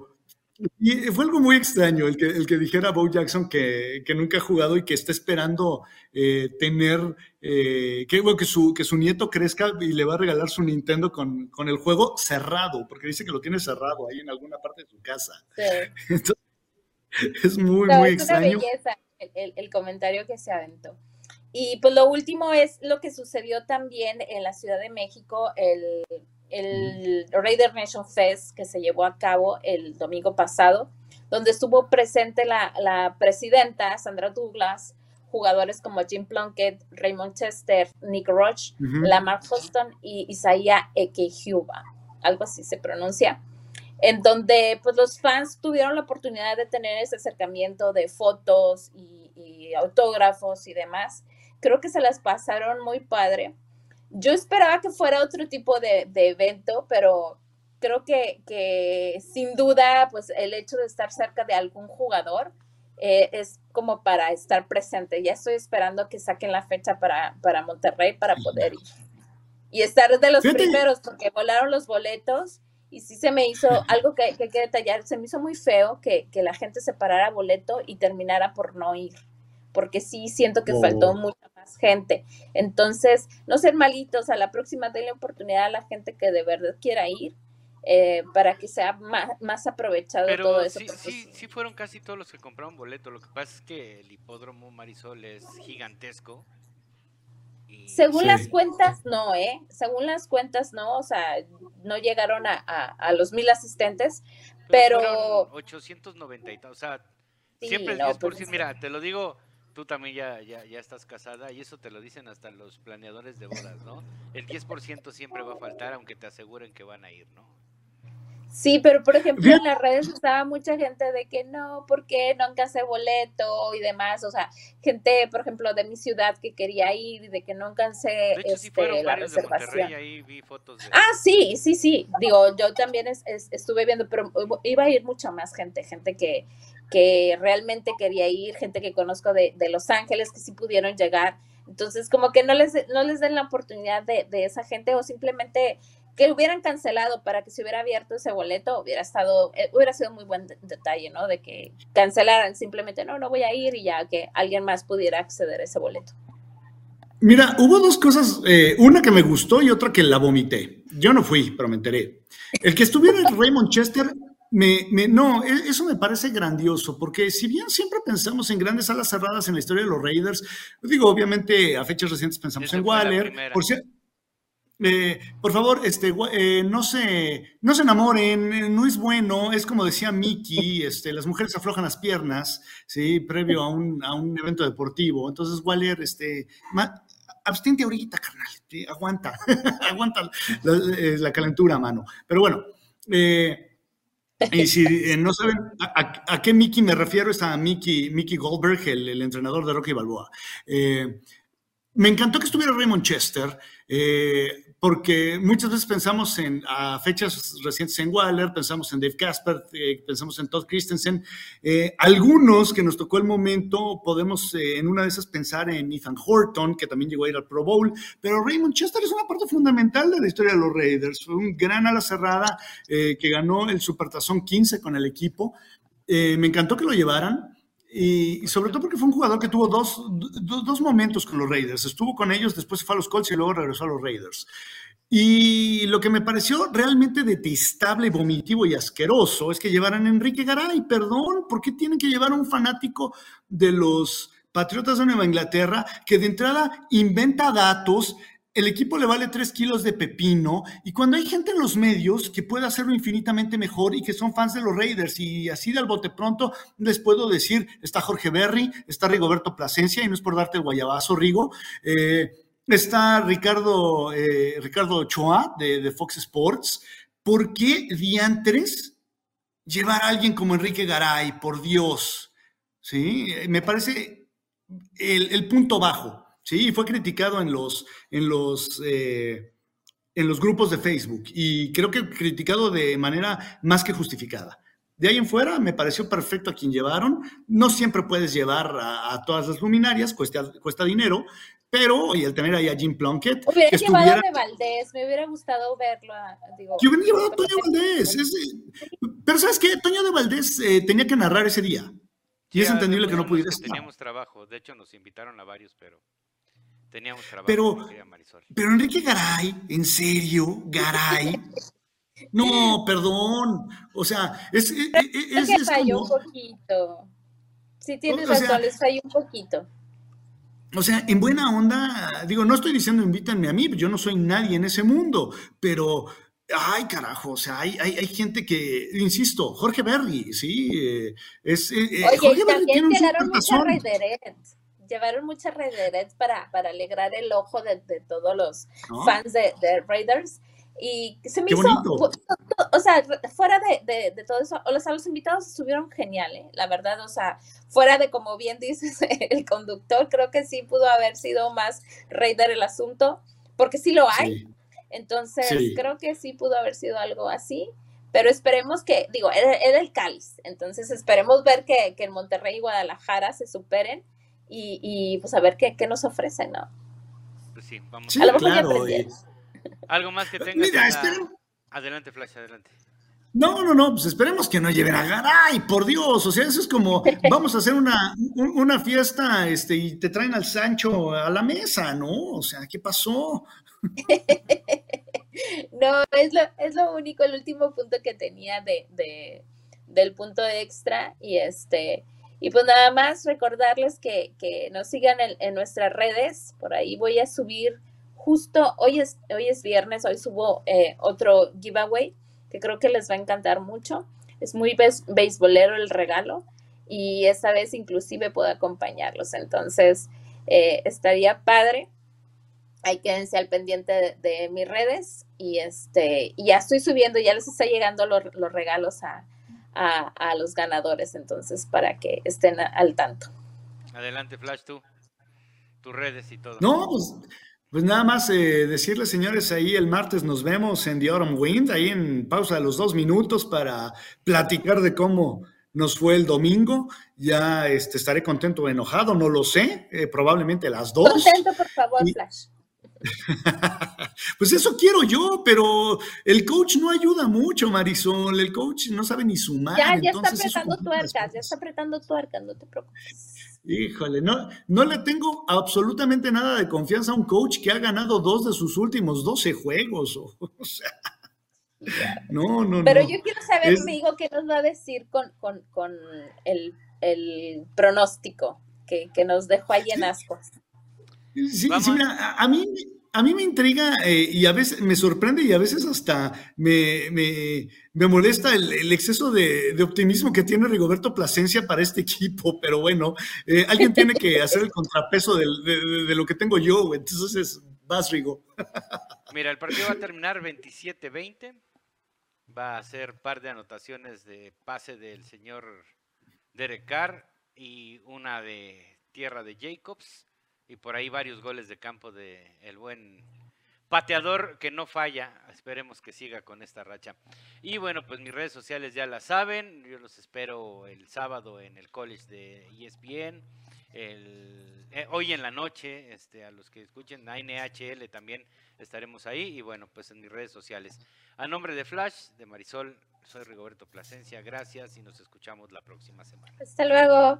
fue algo muy extraño el que, el que dijera Bo Jackson que, nunca ha jugado y que está esperando eh, tener, eh, que, que, su, que su nieto crezca y le va a regalar su Nintendo con, el juego cerrado, porque dice que lo tiene cerrado ahí en alguna parte de su casa. (laughs) es muy, muy es extraño. Una belleza el, el comentario que se aventó. Y pues lo último es lo que sucedió también en la Ciudad de México el el Raider Nation Fest que se llevó a cabo el domingo pasado, donde estuvo presente la, presidenta Sandra Douglas, jugadores como Jim Plunkett, Raymond Chester, Nick Roach, Lamar Houston y Isaiah Ekehuba, algo así se pronuncia, en donde pues los fans tuvieron la oportunidad de tener ese acercamiento de fotos y, y autógrafos y demás. Creo que se las pasaron muy padre yo esperaba que fuera otro tipo de, evento, pero creo que, sin duda, pues el hecho de estar cerca de algún jugador eh, es como para estar presente. Ya estoy esperando que saquen la fecha para, para Monterrey para poder ir. Y estar de los primeros, porque volaron los boletos y sí se me hizo (laughs) algo que, que hay que detallar, se me hizo muy feo que, que la gente se parara boleto y terminara por no ir porque sí siento que faltó mucha más gente. Entonces, no ser malitos, a la próxima denle oportunidad a la gente que de verdad quiera ir. Eh, para que sea más, aprovechado todo eso. Sí, sí, sí, fueron casi todos los que compraron boleto. Lo que pasa es que el hipódromo Marisol es gigantesco. Según las cuentas, no, ¿eh? Según las cuentas, no, o sea, no llegaron a, a, los mil asistentes, pero... pero... 890 y tal, o sea, siempre el 10%, pues, mira, te lo digo, tú también ya, ya, ya estás casada y eso te lo dicen hasta los planeadores de bodas, ¿no? El 10% siempre va a faltar aunque te aseguren que van a ir, ¿no? Sí, pero por ejemplo en las redes estaba mucha gente de que no, ¿por qué no alcancé boleto y demás? O sea, gente, por ejemplo, de mi ciudad que quería ir y de que no alcancé este, la reservación. Ah, sí, sí, sí. Digo, yo también estuve viendo, pero iba a ir mucha más gente, gente que, que realmente quería ir, gente que conozco de, de, Los Ángeles que sí pudieron llegar. Entonces, como que no les, no les den la oportunidad de, de, esa gente o simplemente que hubieran cancelado para que se hubiera abierto ese boleto, hubiera estado, eh, hubiera sido muy buen detalle, ¿no? De que cancelaran simplemente, no, no voy a ir y ya que alguien más pudiera acceder a ese boleto. Mira, hubo dos cosas, eh, una que me gustó y otra que la vomité. Yo no fui, pero me enteré. El que estuviera (laughs) Raymond Chester me, no, e, eso me parece grandioso, porque si bien siempre pensamos en grandes salas cerradas en la historia de los Raiders, digo, obviamente a fechas recientes pensamos en Waller, por, Eh, por favor, este, eh, no, se, no se enamoren, eh, no es bueno, es como decía Mickey, este, las mujeres aflojan las piernas, ¿sí? Previo a un, a un evento deportivo. Entonces, Waller, este, abstente ahorita, carnal, aguanta, (laughs) aguanta la, la, calentura, mano. Pero bueno, y si no saben a, qué Mickey me refiero, es a Mickey, Mickey Goldberg, el, entrenador de Rocky Balboa. me encantó que estuviera Raymond Chester. Eh, porque muchas veces pensamos en fechas recientes en Waller, pensamos en Dave Casper, eh, pensamos en Todd Christensen. Eh, algunos que nos tocó el momento, podemos eh, en una de esas pensar en Ethan Horton, que también llegó a ir al Pro Bowl, pero Raymond Chester es una parte fundamental de la historia de los Raiders. Fue un gran ala cerrada que ganó el Supertazón 15 con el equipo. me encantó que lo llevaran. Y, sobre todo porque fue un jugador que tuvo dos, dos, momentos con los Raiders. Estuvo con ellos, después fue a los Colts y luego regresó a los Raiders. Y lo que me pareció realmente detestable, vomitivo y asqueroso es que llevaran a Enrique Garay. Perdón, ¿por qué tienen que llevar a un fanático de los Patriotas de Nueva Inglaterra que de entrada inventa datos el equipo le vale tres kilos de pepino y cuando hay gente en los medios que puede hacerlo infinitamente mejor y que son fans de los Raiders y así del bote pronto les puedo decir, está Jorge Berry, está Rigoberto Plasencia y no es por darte el guayabazo, Rigo, eh, está Ricardo, eh, Ricardo Ochoa de, Fox Sports. ¿Por qué diantres llevar a alguien como Enrique Garay, por Dios? ¿Sí? Me parece el punto bajo. Sí, fue criticado en los, en los, eh, en los grupos de Facebook y creo que criticado de manera más que justificada. De ahí en fuera me pareció perfecto a quien llevaron. No siempre puedes llevar a, todas las luminarias, cuesta, cuesta dinero, pero y el tener ahí a Jim Plunkett. Hubiera que llevado a Valdés, me hubiera gustado verlo. Digo, Yo hubiera llevado a Toño Valdés. pero ¿sabes qué? Toño de Valdés eh, tenía que narrar ese día. Y es entendible que no pudiera estar. Teníamos trabajo, de hecho nos invitaron a varios, pero Teníamos trabajo. Pero, pero Enrique Garay, ¿en serio? Garay. No, perdón. O sea, es. es, es, que falló un poquito. Sí, tienes razón, les falló un poquito. O sea, en buena onda, digo, no estoy diciendo invítenme a mí, yo no soy nadie en ese mundo, pero Ay, carajo, o sea, hay, hay, hay, gente que, insisto, Jorge Berry, sí, eh, es, eh, eh Oye, Jorge Berry tiene un llevaron muchas redes para, para alegrar el ojo de, todos los fans de, Raiders. Y se me hizo, o sea, fuera de, todo eso, o los, los invitados estuvieron geniales, ¿eh? la verdad, o sea, fuera de como bien dices, (laughs) el conductor, creo que sí pudo haber sido más Raider el asunto, porque sí lo hay. Entonces, creo que sí pudo haber sido algo así pero esperemos que, digo, era, el cáliz, entonces esperemos ver que, que en Monterrey y Guadalajara se superen y, pues a ver qué, qué, nos ofrecen, ¿no? Pues sí, vamos a lo claro, (laughs) Algo más que tengas. Mira, Adelante, Flash, adelante. No, no, no, pues esperemos que no lleven a Garay, por Dios, o sea, eso es como, (laughs) vamos a hacer una, una fiesta este, y te traen al Sancho a la mesa, ¿no? O sea, ¿qué pasó? (laughs) no, es lo, es lo único, el último punto que tenía de, de, del punto extra y este, y pues nada más recordarles que, nos sigan en, nuestras redes. Por ahí voy a subir justo, hoy es, hoy es viernes, hoy subo eh, otro giveaway que creo que les va a encantar mucho. Es muy beisbolero el regalo y esta vez inclusive puedo acompañarlos. Entonces eh, estaría padre. Ahí quédense al pendiente de, mis redes y este y ya estoy subiendo, ya les está llegando los regalos a, a, los ganadores, entonces, para que estén al tanto. Adelante, Flash, tú, tus redes y todo. No, pues, pues nada más eh, decirles, señores, ahí el martes nos vemos en The Autumn Wind, ahí en pausa de los dos minutos para platicar de cómo nos fue el domingo. Ya este, estaré contento o enojado, no lo sé, eh, probablemente las dos. Contento, por favor, Flash. (laughs) pues eso quiero yo, pero el coach no ayuda mucho, Marisol. El coach no sabe ni sumar. Ya, ya está apretando tuercas, ya está apretando tuercas, no te preocupes. Híjole, no, no le tengo absolutamente nada de confianza a un coach que ha ganado dos de sus últimos 12 juegos. (laughs) O, sea, no, no, Pero yo quiero saber, amigo, qué nos va a decir con, el, pronóstico que, nos dejó ahí en. Sí, sí, a, mí, a mí me intriga eh, y a veces me sorprende y a veces hasta me, me, molesta el, exceso de, optimismo que tiene Rigoberto Plasencia para este (laughs) equipo, pero bueno, eh, alguien tiene que hacer el contrapeso de, de, lo que tengo yo, entonces vas, Rigo. Mira, el partido va a terminar 27-20, va a ser par de anotaciones de pase del señor Derek Carr y una de tierra de Jacobs y por ahí varios goles de campo de el buen pateador que no falla. Esperemos que siga con esta racha. Y bueno, pues mis redes sociales ya la saben. Yo los espero el sábado en el college de ESPN. El, eh, hoy en la noche, este, a los que escuchen, a NHL también estaremos ahí. Y bueno, pues en mis redes sociales. A nombre de Flash, de Marisol, soy Rigoberto Plasencia. Gracias y nos escuchamos la próxima semana. Hasta luego.